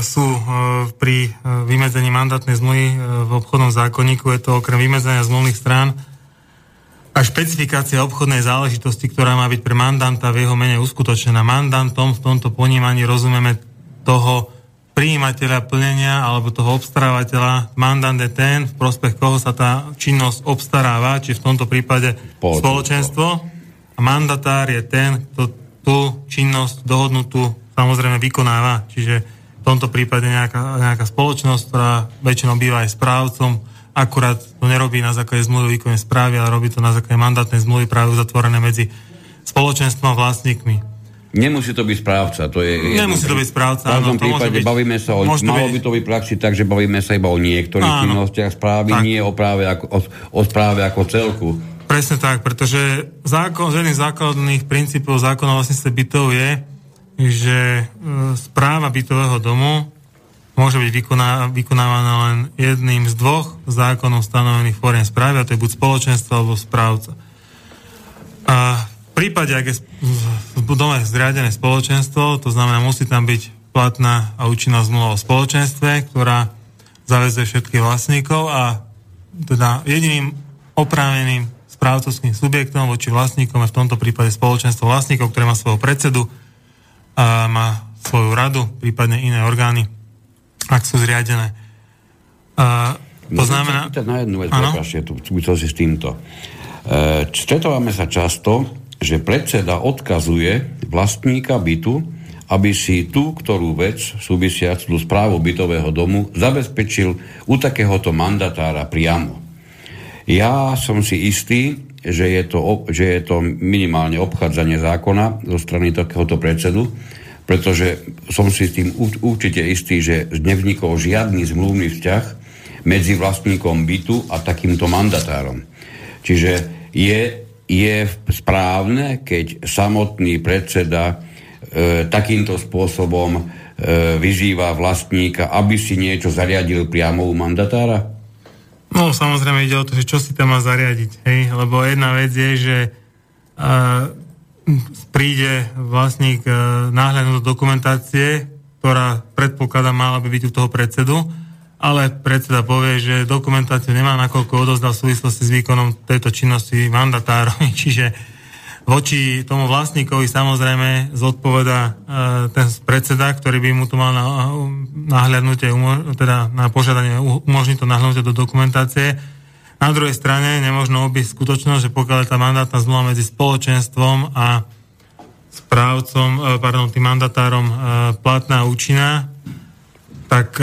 sú e, pri e, vymedzení mandátnej zmluvy v obchodnom zákonníku, je to okrem vymedzenia zmluvných strán a špecifikácia obchodnej záležitosti, ktorá má byť pre mandanta v jeho mene uskutočnená. Mandantom v tomto ponímaní rozumieme toho prijímateľa plnenia alebo toho obstarávateľa. Mandant je ten, v prospech koho sa tá činnosť obstaráva, či v tomto prípade spoločenstvo. spoločenstvo. A mandatár je ten, kto tú činnosť dohodnutú samozrejme vykonáva. Čiže v tomto prípade nejaká, nejaká spoločnosť, ktorá väčšinou býva aj správcom, akurát to nerobí na základe zmluvy výkonnej správy, ale robí to na základe mandátnej zmluvy práve uzatvorené medzi spoločenstvom a vlastníkmi. Nemusí to byť správca, to je... Nemusí to byť správca, V každom prípade byť, bavíme sa o... Malo by to byť praxi tak, že bavíme sa iba o niektorých áno, činnostiach správy, tak. nie o, práve ako, o, o správe ako celku. Presne tak, pretože zákon, z jedných základných princípov zákona vlastníctve bytov je, že e, správa bytového domu môže byť vykoná, vykonávaná len jedným z dvoch zákonov stanovených fóriem správy, a to je buď spoločenstvo alebo správca. A v prípade, ak je v dome zriadené spoločenstvo, to znamená, musí tam byť platná a účinná zmluva o spoločenstve, ktorá zavezuje všetkých vlastníkov a teda jediným oprávneným správcovským subjektom voči vlastníkom je v tomto prípade spoločenstvo vlastníkov, ktoré má svojho predsedu, má svoju radu, prípadne iné orgány, ak sú zriadené. To znamená... na jednu vec, prepáčte, súvislosti s týmto. E, stretávame sa často, že predseda odkazuje vlastníka bytu, aby si tú, ktorú vec súvisiacu s správou bytového domu zabezpečil u takéhoto mandatára priamo. Ja som si istý, že je to, že je to minimálne obchádzanie zákona zo strany takéhoto predsedu, pretože som si s tým určite istý, že nevznikol žiadny zmluvný vzťah medzi vlastníkom bytu a takýmto mandatárom. Čiže je, je správne, keď samotný predseda e, takýmto spôsobom e, vyzýva vlastníka, aby si niečo zariadil priamo u mandatára? No samozrejme ide o to, čo si tam má zariadiť, hej? Lebo jedna vec je, že uh, príde vlastník uh, náhľadnúť do dokumentácie, ktorá predpokladá mala by byť u toho predsedu, ale predseda povie, že dokumentáciu nemá nakoľko odozdal v súvislosti s výkonom tejto činnosti mandatárovi, čiže voči tomu vlastníkovi samozrejme zodpoveda e, ten predseda, ktorý by mu tu mal na, nahľadnutie, teda na požiadanie umožniť to nahľadnutie do dokumentácie. Na druhej strane nemôžno obísť skutočnosť, že pokiaľ je tá mandátna zmluva medzi spoločenstvom a správcom, e, pardon, tým mandatárom e, platná účinná, tak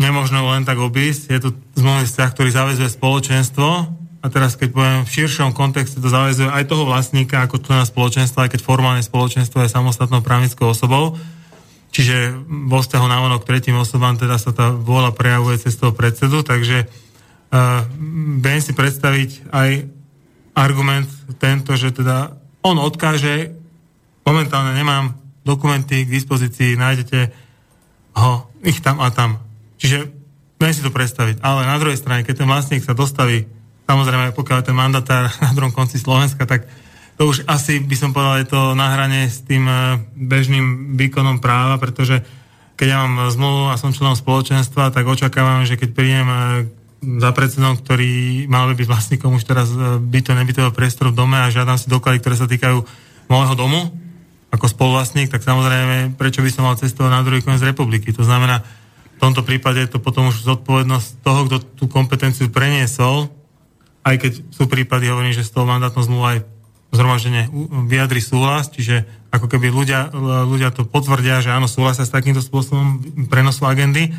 nemôžno len tak obísť. Je tu zmluvný vzťah, ktorý zavezuje spoločenstvo a teraz keď poviem v širšom kontexte to záväzuje aj toho vlastníka ako na spoločenstva, aj keď formálne spoločenstvo je samostatnou právnickou osobou. Čiže vo vzťahu na k tretím osobám teda sa tá vôľa prejavuje cez toho predsedu, takže uh, viem si predstaviť aj argument tento, že teda on odkáže, momentálne nemám dokumenty k dispozícii, nájdete ho, ich tam a tam. Čiže viem si to predstaviť. Ale na druhej strane, keď ten vlastník sa dostaví Samozrejme, pokiaľ je ten mandatár na druhom konci Slovenska, tak to už asi by som povedal, je to na hrane s tým e, bežným výkonom práva, pretože keď ja mám zmluvu a som členom spoločenstva, tak očakávam, že keď prídem e, za predsedom, ktorý mal by byť vlastníkom už teraz e, byto nebytového priestoru v dome a žiadam si doklady, ktoré sa týkajú môjho domu ako spoluvlastník, tak samozrejme, prečo by som mal cestovať na druhý koniec republiky. To znamená, v tomto prípade je to potom už zodpovednosť toho, kto tú kompetenciu preniesol, aj keď sú prípady, hovorím, že z toho mandátnou zmluva aj zhromaždenie vyjadri súhlas, čiže ako keby ľudia, ľudia to potvrdia, že áno, súhlasia s takýmto spôsobom prenosu agendy,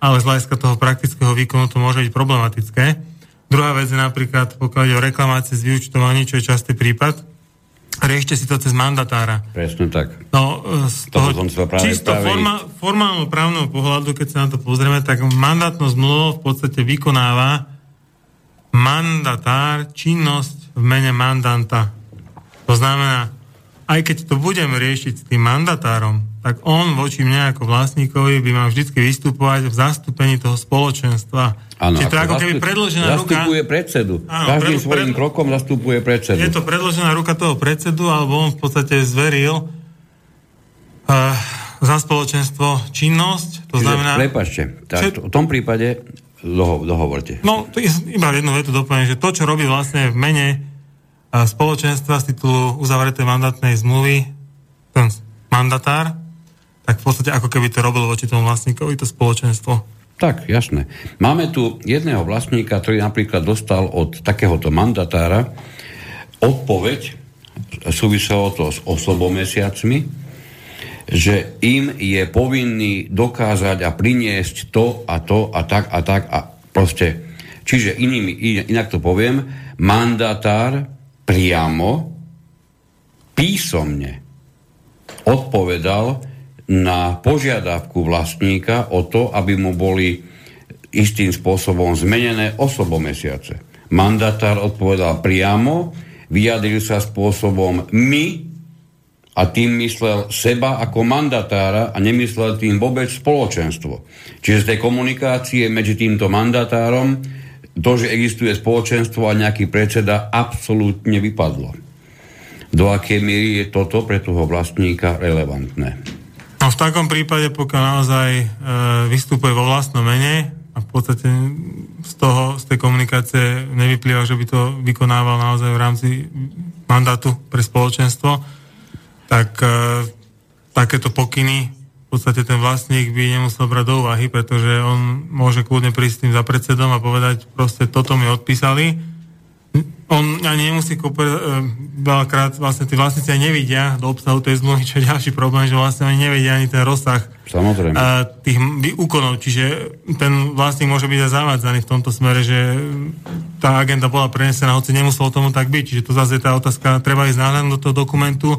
ale z hľadiska toho praktického výkonu to môže byť problematické. Druhá vec je napríklad, pokiaľ ide o reklamácie z vyučtovaní, čo je častý prípad, riešte si to cez mandatára. Presne tak. No, z toho čisto forma, formálno právneho pohľadu, keď sa na to pozrieme, tak mandátnosť zmluv v podstate vykonáva mandatár činnosť v mene mandanta. To znamená, aj keď to budem riešiť s tým mandatárom, tak on voči mne ako vlastníkovi by mal vždy vystupovať v zastúpení toho spoločenstva. Áno, Čiže to ako keby predložená ruka... Zastupuje predsedu. Áno, Každým pred, svojím pred, krokom zastupuje predsedu. Je to predložená ruka toho predsedu, alebo on v podstate zveril uh, za spoločenstvo činnosť. To Čiže, znamená... Prepačte, tak, v tom prípade doho, dohovorte. No, to je, iba jednu vetu dopoviem, že to, čo robí vlastne v mene spoločenstva z titulu uzavretej mandátnej zmluvy, ten mandatár, tak v podstate ako keby to robil voči tomu vlastníkovi to spoločenstvo. Tak, jasné. Máme tu jedného vlastníka, ktorý napríklad dostal od takéhoto mandatára odpoveď, súviselo to s osobomesiacmi, že im je povinný dokázať a priniesť to a to a tak a tak a proste. Čiže inými, inak to poviem, mandatár priamo písomne odpovedal na požiadavku vlastníka o to, aby mu boli istým spôsobom zmenené osobomesiace. Mandatár odpovedal priamo, vyjadril sa spôsobom my, a tým myslel seba ako mandatára a nemyslel tým vôbec spoločenstvo. Čiže z tej komunikácie medzi týmto mandatárom to, že existuje spoločenstvo a nejaký predseda, absolútne vypadlo. Do akej miery je toto pre toho vlastníka relevantné? No v takom prípade, pokiaľ naozaj e, vystupuje vo vlastnom mene a v podstate z toho, z tej komunikácie nevyplýva, že by to vykonával naozaj v rámci mandátu pre spoločenstvo, tak e, takéto pokyny v podstate ten vlastník by nemusel brať do úvahy, pretože on môže kľudne prísť tým za predsedom a povedať, proste toto mi odpísali. On ani nemusí kúpať, e, veľakrát vlastne tí vlastníci aj nevidia do obsahu tej zmluvy, čo je ďalší problém, že vlastne oni nevidia ani ten rozsah Samozrejme. E, tých úkonov, čiže ten vlastník môže byť aj zavádzaný v tomto smere, že tá agenda bola prenesená, hoci nemuselo tomu tak byť, čiže to zase je tá otázka, treba ísť náhľadom do toho dokumentu,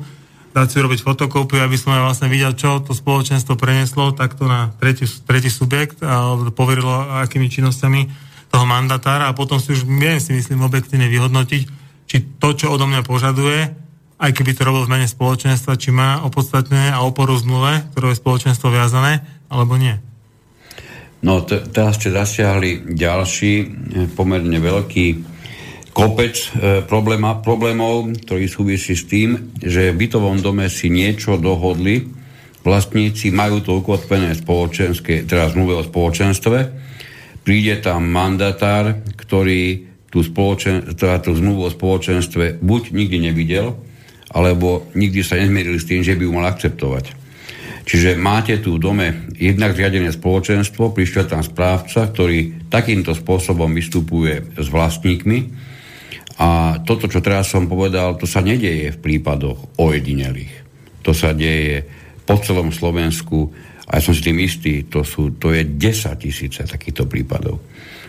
dať si urobiť fotokópiu, aby sme vlastne videli, čo to spoločenstvo preneslo takto na tretí, tretí subjekt a poverilo akými činnosťami toho mandatára a potom si už viem si myslím objektívne vyhodnotiť, či to, čo odo mňa požaduje, aj keby to robil v mene spoločenstva, či má opodstatné a oporu v zmluve, ktoré je spoločenstvo viazané, alebo nie. No, t- teraz ste zasiahli ďalší eh, pomerne veľký kopec e, probléma, problémov, ktorý súvisí s tým, že v bytovom dome si niečo dohodli, vlastníci majú to ukotvené spoločenské, teda zmluve o spoločenstve, príde tam mandatár, ktorý tú, spoločen, teda tú zmluvu o spoločenstve buď nikdy nevidel, alebo nikdy sa nezmierili s tým, že by ju mal akceptovať. Čiže máte tu v dome jednak zriadené spoločenstvo, prišiel tam správca, ktorý takýmto spôsobom vystupuje s vlastníkmi, a toto, čo teraz som povedal, to sa nedieje v prípadoch ojedinelých. To sa deje po celom Slovensku a ja som si tým istý, to, sú, to je 10 tisíce takýchto prípadov.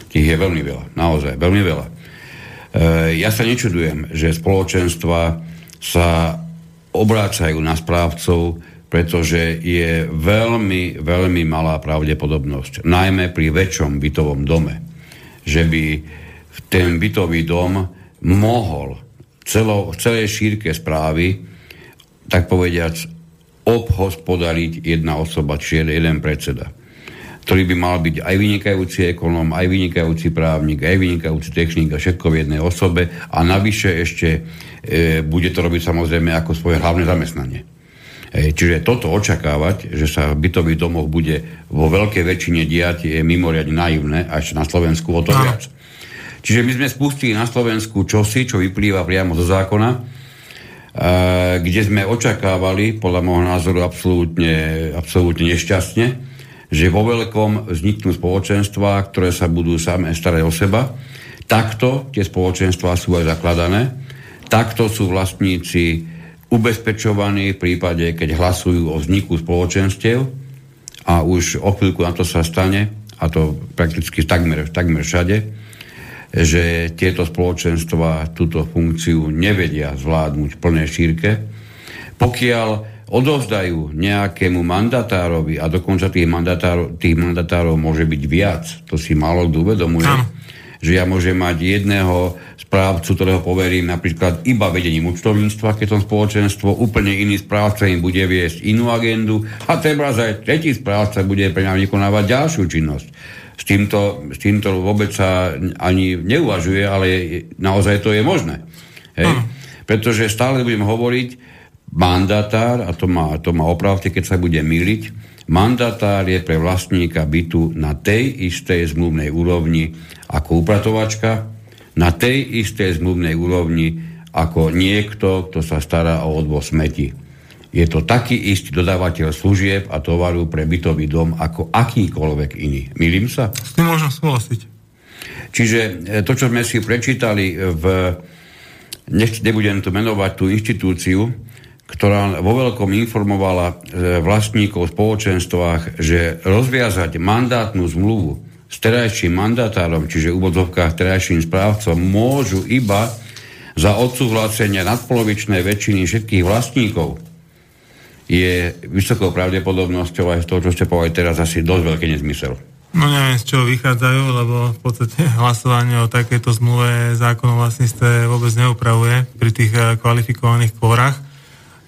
Tých je veľmi veľa, naozaj, veľmi veľa. E, ja sa nečudujem, že spoločenstva sa obrácajú na správcov, pretože je veľmi, veľmi malá pravdepodobnosť, najmä pri väčšom bytovom dome, že by ten bytový dom mohol celo, celej šírke správy, tak povediac, obhospodariť jedna osoba, či jeden predseda ktorý by mal byť aj vynikajúci ekonom, aj vynikajúci právnik, aj vynikajúci technik a všetko v jednej osobe a navyše ešte e, bude to robiť samozrejme ako svoje hlavné zamestnanie. E, čiže toto očakávať, že sa v bytových domoch bude vo veľkej väčšine diať, je mimoriadne naivné a ešte na Slovensku o to viac. Čiže my sme spustili na Slovensku čosi, čo vyplýva priamo zo zákona, e, kde sme očakávali, podľa môjho názoru absolútne, absolútne nešťastne, že vo veľkom vzniknú spoločenstva, ktoré sa budú same starať o seba. Takto tie spoločenstva sú aj zakladané. Takto sú vlastníci ubezpečovaní v prípade, keď hlasujú o vzniku spoločenstiev a už o chvíľku na to sa stane, a to prakticky takmer, takmer všade, že tieto spoločenstva túto funkciu nevedia zvládnuť v plnej šírke. Pokiaľ odovzdajú nejakému mandatárovi a dokonca tých mandatárov, tých mandatárov môže byť viac, to si málo kto uvedomuje, no. že ja môžem mať jedného správcu, ktorého poverím napríklad iba vedením účtovníctva, keď som spoločenstvo, úplne iný správca im bude viesť inú agendu a treba aj tretí správca bude pre mňa vykonávať ďalšiu činnosť. S týmto, s týmto vôbec sa ani neuvažuje, ale naozaj to je možné. Hej? Pretože stále budem hovoriť, Mandatár, a to má, to má opravte, keď sa bude miliť, mandatár je pre vlastníka bytu na tej istej zmluvnej úrovni ako upratovačka, na tej istej zmluvnej úrovni ako niekto, kto sa stará o odvoz smeti. Je to taký istý dodávateľ služieb a tovaru pre bytový dom ako akýkoľvek iný. Milím sa? S tým môžem súhlasiť. Čiže e, to, čo sme si prečítali v... Nech, nebudem tu menovať tú inštitúciu, ktorá vo veľkom informovala e, vlastníkov v spoločenstvách, že rozviazať mandátnu zmluvu s terajším mandatárom, čiže úvodzovkách terajším správcom, môžu iba za odsúhlasenie nadpolovičnej väčšiny všetkých vlastníkov je vysokou pravdepodobnosťou aj z toho, čo ste povedali teraz, asi dosť veľký nezmysel. No neviem, z čoho vychádzajú, lebo v podstate hlasovanie o takéto zmluve zákon o vlastníctve vôbec neupravuje pri tých eh, kvalifikovaných kvorách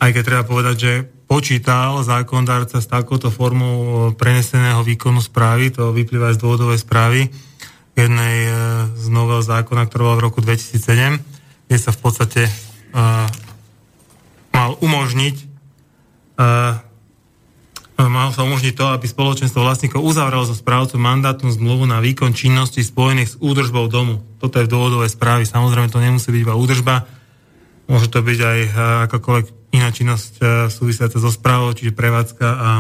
aj keď treba povedať, že počítal zákonodárca s takouto formou preneseného výkonu správy, to vyplýva z dôvodovej správy jednej e, z nového zákona, ktorý bol v roku 2007, kde sa v podstate uh, mal umožniť mal sa umožniť to, aby spoločenstvo vlastníkov uzavrelo so správcom mandátnu zmluvu na výkon činnosti spojených s údržbou domu. Toto je v dôvodovej správy. Samozrejme, to nemusí byť iba údržba, môže to byť aj akákoľvek iná činnosť e, súvisiaca so správou, čiže prevádzka a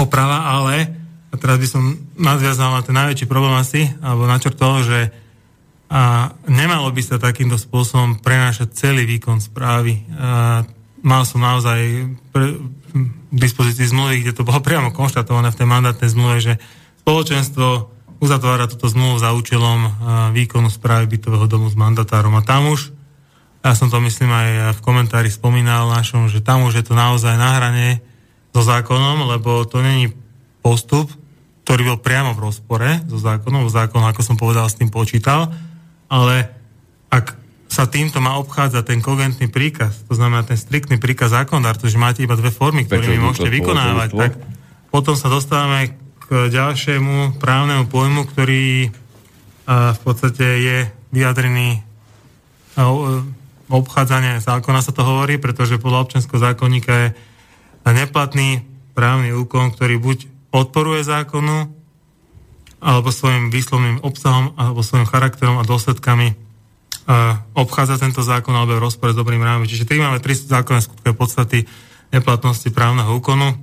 oprava, ale a teraz by som nadviazal na ten najväčší problém asi, alebo načrtol, že a nemalo by sa takýmto spôsobom prenášať celý výkon správy. A mal som naozaj pre, v dispozícii zmluvy, kde to bolo priamo konštatované v tej mandátnej zmluve, že spoločenstvo uzatvára túto zmluvu za účelom výkonu správy bytového domu s mandatárom. A tam už ja som to myslím aj v komentári spomínal našom, že tam už je to naozaj na hrane so zákonom, lebo to není postup, ktorý bol priamo v rozpore so zákonom, zákon, ako som povedal, s tým počítal, ale ak sa týmto má obchádzať ten kogentný príkaz, to znamená ten striktný príkaz zákonodárcu, že máte iba dve formy, ktorými môžete vykonávať, tak potom sa dostávame k ďalšiemu právnemu pojmu, ktorý v podstate je vyjadrený obchádzanie zákona sa to hovorí, pretože podľa občanského zákonníka je neplatný právny úkon, ktorý buď odporuje zákonu, alebo svojim výslovným obsahom, alebo svojim charakterom a dôsledkami obchádza tento zákon alebo je v rozpore s dobrým rámom. Čiže tých máme tri zákonné skutkové podstaty neplatnosti právneho úkonu.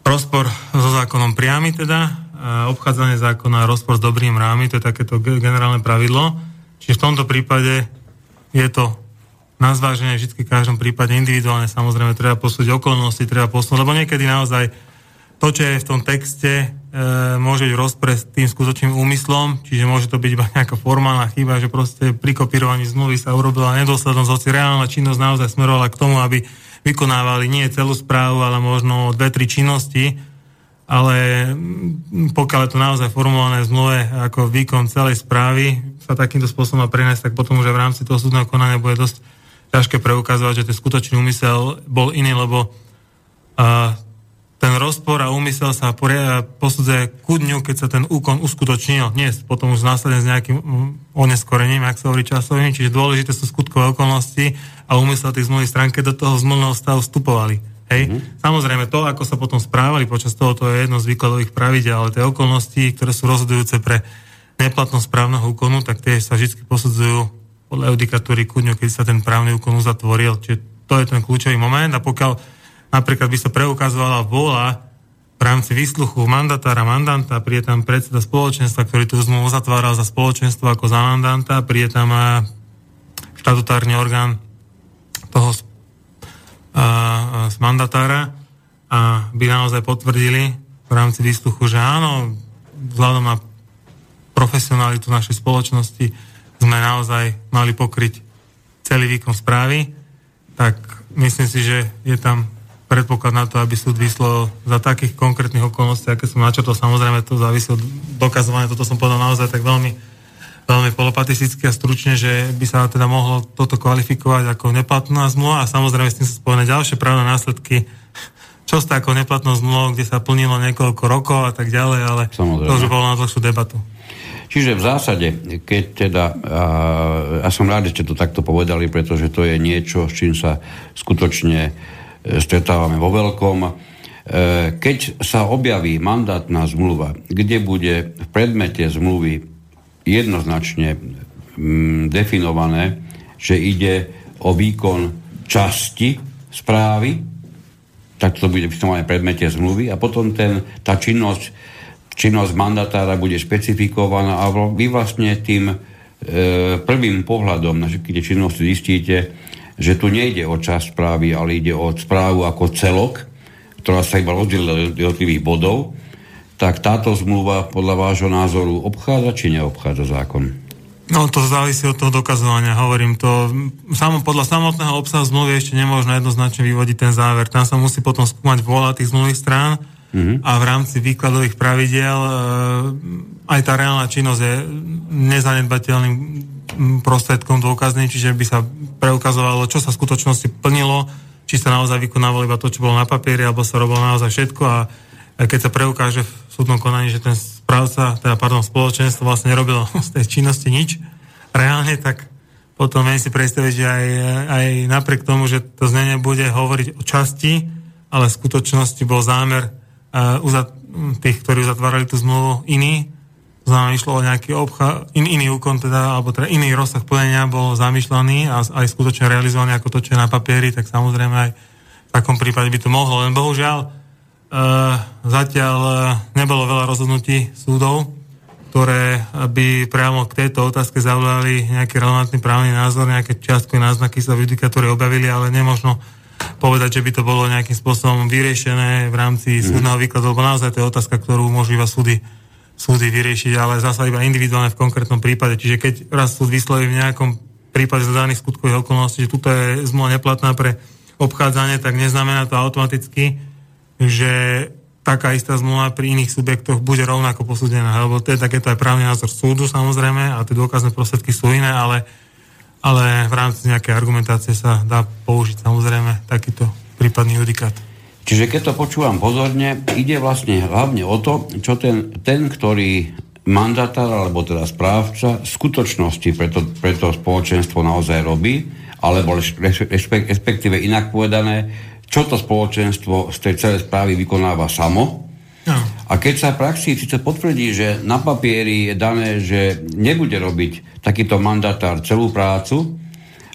Rozpor so zákonom priamy teda, obchádzanie zákona a rozpor s dobrým rámy, to je takéto generálne pravidlo. Čiže v tomto prípade je to na zváženie vždy v každom prípade individuálne, samozrejme treba posúdiť okolnosti, treba posúdiť, lebo niekedy naozaj to, čo je v tom texte, môže byť rozpre s tým skutočným úmyslom, čiže môže to byť iba nejaká formálna chyba, že proste pri kopírovaní zmluvy sa urobila nedôslednosť, hoci reálna činnosť naozaj smerovala k tomu, aby vykonávali nie celú správu, ale možno dve, tri činnosti, ale pokiaľ je to naozaj formulované zmluve ako výkon celej správy, sa takýmto spôsobom má tak potom už v rámci toho súdneho konania bude dosť ťažké preukazovať, že ten skutočný úmysel bol iný, lebo uh, ten rozpor a úmysel sa posudzuje ku dňu, keď sa ten úkon uskutočnil. Nie potom už následne s nejakým oneskorením, ak sa hovorí časovým, čiže dôležité sú skutkové okolnosti a úmysel tých zmluvných strán, keď do toho zmluvného stavu vstupovali. Hej. Mm-hmm. Samozrejme, to, ako sa potom správali počas toho, to je jedno z výkladových pravidel, ale tie okolnosti, ktoré sú rozhodujúce pre neplatnosť právneho úkonu, tak tie sa vždy posudzujú podľa judikatúry kudňu, keď sa ten právny úkon uzatvoril. Čiže to je ten kľúčový moment a pokiaľ napríklad by sa preukazovala vôľa v rámci výsluchu mandatára, mandanta, príde tam predseda spoločenstva, ktorý tú zmluvu uzatváral za spoločenstvo ako za mandanta, príde tam štatutárny orgán toho z mandatára a by naozaj potvrdili v rámci výsluchu, že áno, vzhľadom na profesionalitu našej spoločnosti sme naozaj mali pokryť celý výkon správy, tak myslím si, že je tam predpoklad na to, aby súd vyslovil za takých konkrétnych okolností, aké som načrtol, samozrejme to závisí od dokazovania, toto som povedal naozaj tak veľmi, veľmi polopatisticky a stručne, že by sa teda mohlo toto kvalifikovať ako neplatná zmluva a samozrejme s tým sa spojené ďalšie právne následky, čo sa ako neplatná zmluva, kde sa plnilo niekoľko rokov a tak ďalej, ale samozrejme. to už bolo na dlhšiu debatu. Čiže v zásade, keď teda, a, ja som rád, že ste to takto povedali, pretože to je niečo, s čím sa skutočne stretávame vo veľkom. E, keď sa objaví mandátna zmluva, kde bude v predmete zmluvy jednoznačne mm, definované, že ide o výkon časti správy, tak to bude v predmete zmluvy a potom ten, tá činnosť, činnosť mandatára bude špecifikovaná a vy vlastne tým e, prvým pohľadom na všetky tie činnosti zistíte, že tu nejde o časť správy, ale ide o správu ako celok, ktorá sa iba rozdielila do jednotlivých bodov, tak táto zmluva podľa vášho názoru obchádza či neobchádza zákon? No to závisí od toho dokazovania, hovorím to. Samo, podľa samotného obsahu zmluvy ešte nemôžno jednoznačne vyvodiť ten záver. Tam sa musí potom skúmať vôľa tých zmluvných strán mm-hmm. a v rámci výkladových pravidiel e, aj tá reálna činnosť je nezanedbateľným prostriedkom dôkazným, čiže by sa preukazovalo, čo sa v skutočnosti plnilo, či sa naozaj vykonávalo iba to, čo bolo na papieri, alebo sa robilo naozaj všetko a keď sa preukáže v súdnom konaní, že ten správca, teda pardon, spoločenstvo vlastne nerobilo z tej činnosti nič reálne, tak potom viem si predstaviť, že aj, aj napriek tomu, že to znenie bude hovoriť o časti, ale v skutočnosti bol zámer uzat- tých, ktorí uzatvárali tú zmluvu iný, znamená, išlo o nejaký obcha, in, iný úkon, teda, alebo teda iný rozsah plnenia bol zamýšľaný a aj skutočne realizovaný ako to, čo je na papieri, tak samozrejme aj v takom prípade by to mohlo. Len bohužiaľ, e, zatiaľ e, nebolo veľa rozhodnutí súdov, ktoré by priamo k tejto otázke zaujali nejaký relevantný právny názor, nejaké čiastkové náznaky sa v judikatúre objavili, ale nemožno povedať, že by to bolo nejakým spôsobom vyriešené v rámci mm. súdneho výkladu, lebo naozaj to je otázka, ktorú môžu iba súdy súdy vyriešiť, ale zasa iba individuálne v konkrétnom prípade. Čiže keď raz súd vysloví v nejakom prípade za daných skutkových okolností, že tuto je zmluva neplatná pre obchádzanie, tak neznamená to automaticky, že taká istá zmluva pri iných subjektoch bude rovnako posúdená. Lebo to je takéto aj právny názor súdu samozrejme a tie dôkazné prostriedky sú iné, ale, ale v rámci nejakej argumentácie sa dá použiť samozrejme takýto prípadný judikát. Čiže keď to počúvam pozorne, ide vlastne hlavne o to, čo ten, ten ktorý mandatár alebo teda správca v skutočnosti pre to, pre to spoločenstvo naozaj robí, alebo respektíve inak povedané, čo to spoločenstvo z tej celej správy vykonáva samo. No. A keď sa v praxi síce potvrdí, že na papieri je dané, že nebude robiť takýto mandatár celú prácu,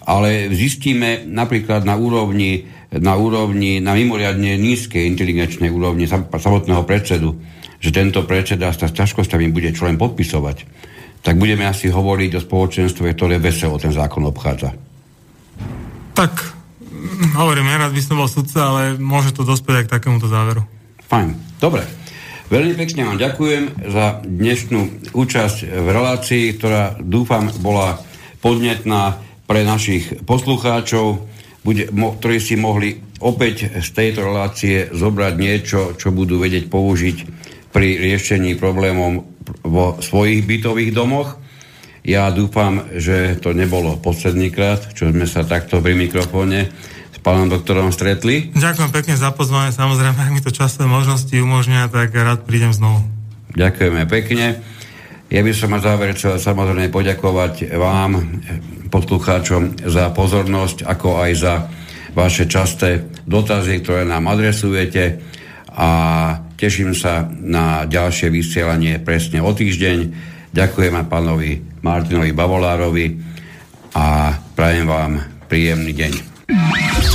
ale zistíme napríklad na úrovni na úrovni, na mimoriadne nízkej inteligenčnej úrovni samotného predsedu, že tento predseda sa s ťažkosťami bude čo len podpisovať, tak budeme asi hovoriť o spoločenstve, ktoré veselo ten zákon obchádza. Tak, hovorím, nerad by som bol sudca, ale môže to dospieť aj k takémuto záveru. Fajn, dobre. Veľmi pekne vám ďakujem za dnešnú účasť v relácii, ktorá dúfam bola podnetná pre našich poslucháčov ktorí si mohli opäť z tejto relácie zobrať niečo, čo budú vedieť použiť pri riešení problémov vo svojich bytových domoch. Ja dúfam, že to nebolo posledný krát, čo sme sa takto pri mikrofóne pánom doktorom stretli. Ďakujem pekne za pozvanie, samozrejme, ak mi to časové možnosti umožňuje, tak rád prídem znovu. Ďakujeme pekne. Ja by som na záver chcel samozrejme poďakovať vám, poslucháčom, za pozornosť, ako aj za vaše časté dotazy, ktoré nám adresujete a teším sa na ďalšie vysielanie presne o týždeň. Ďakujem pánovi Martinovi Bavolárovi a prajem vám príjemný deň.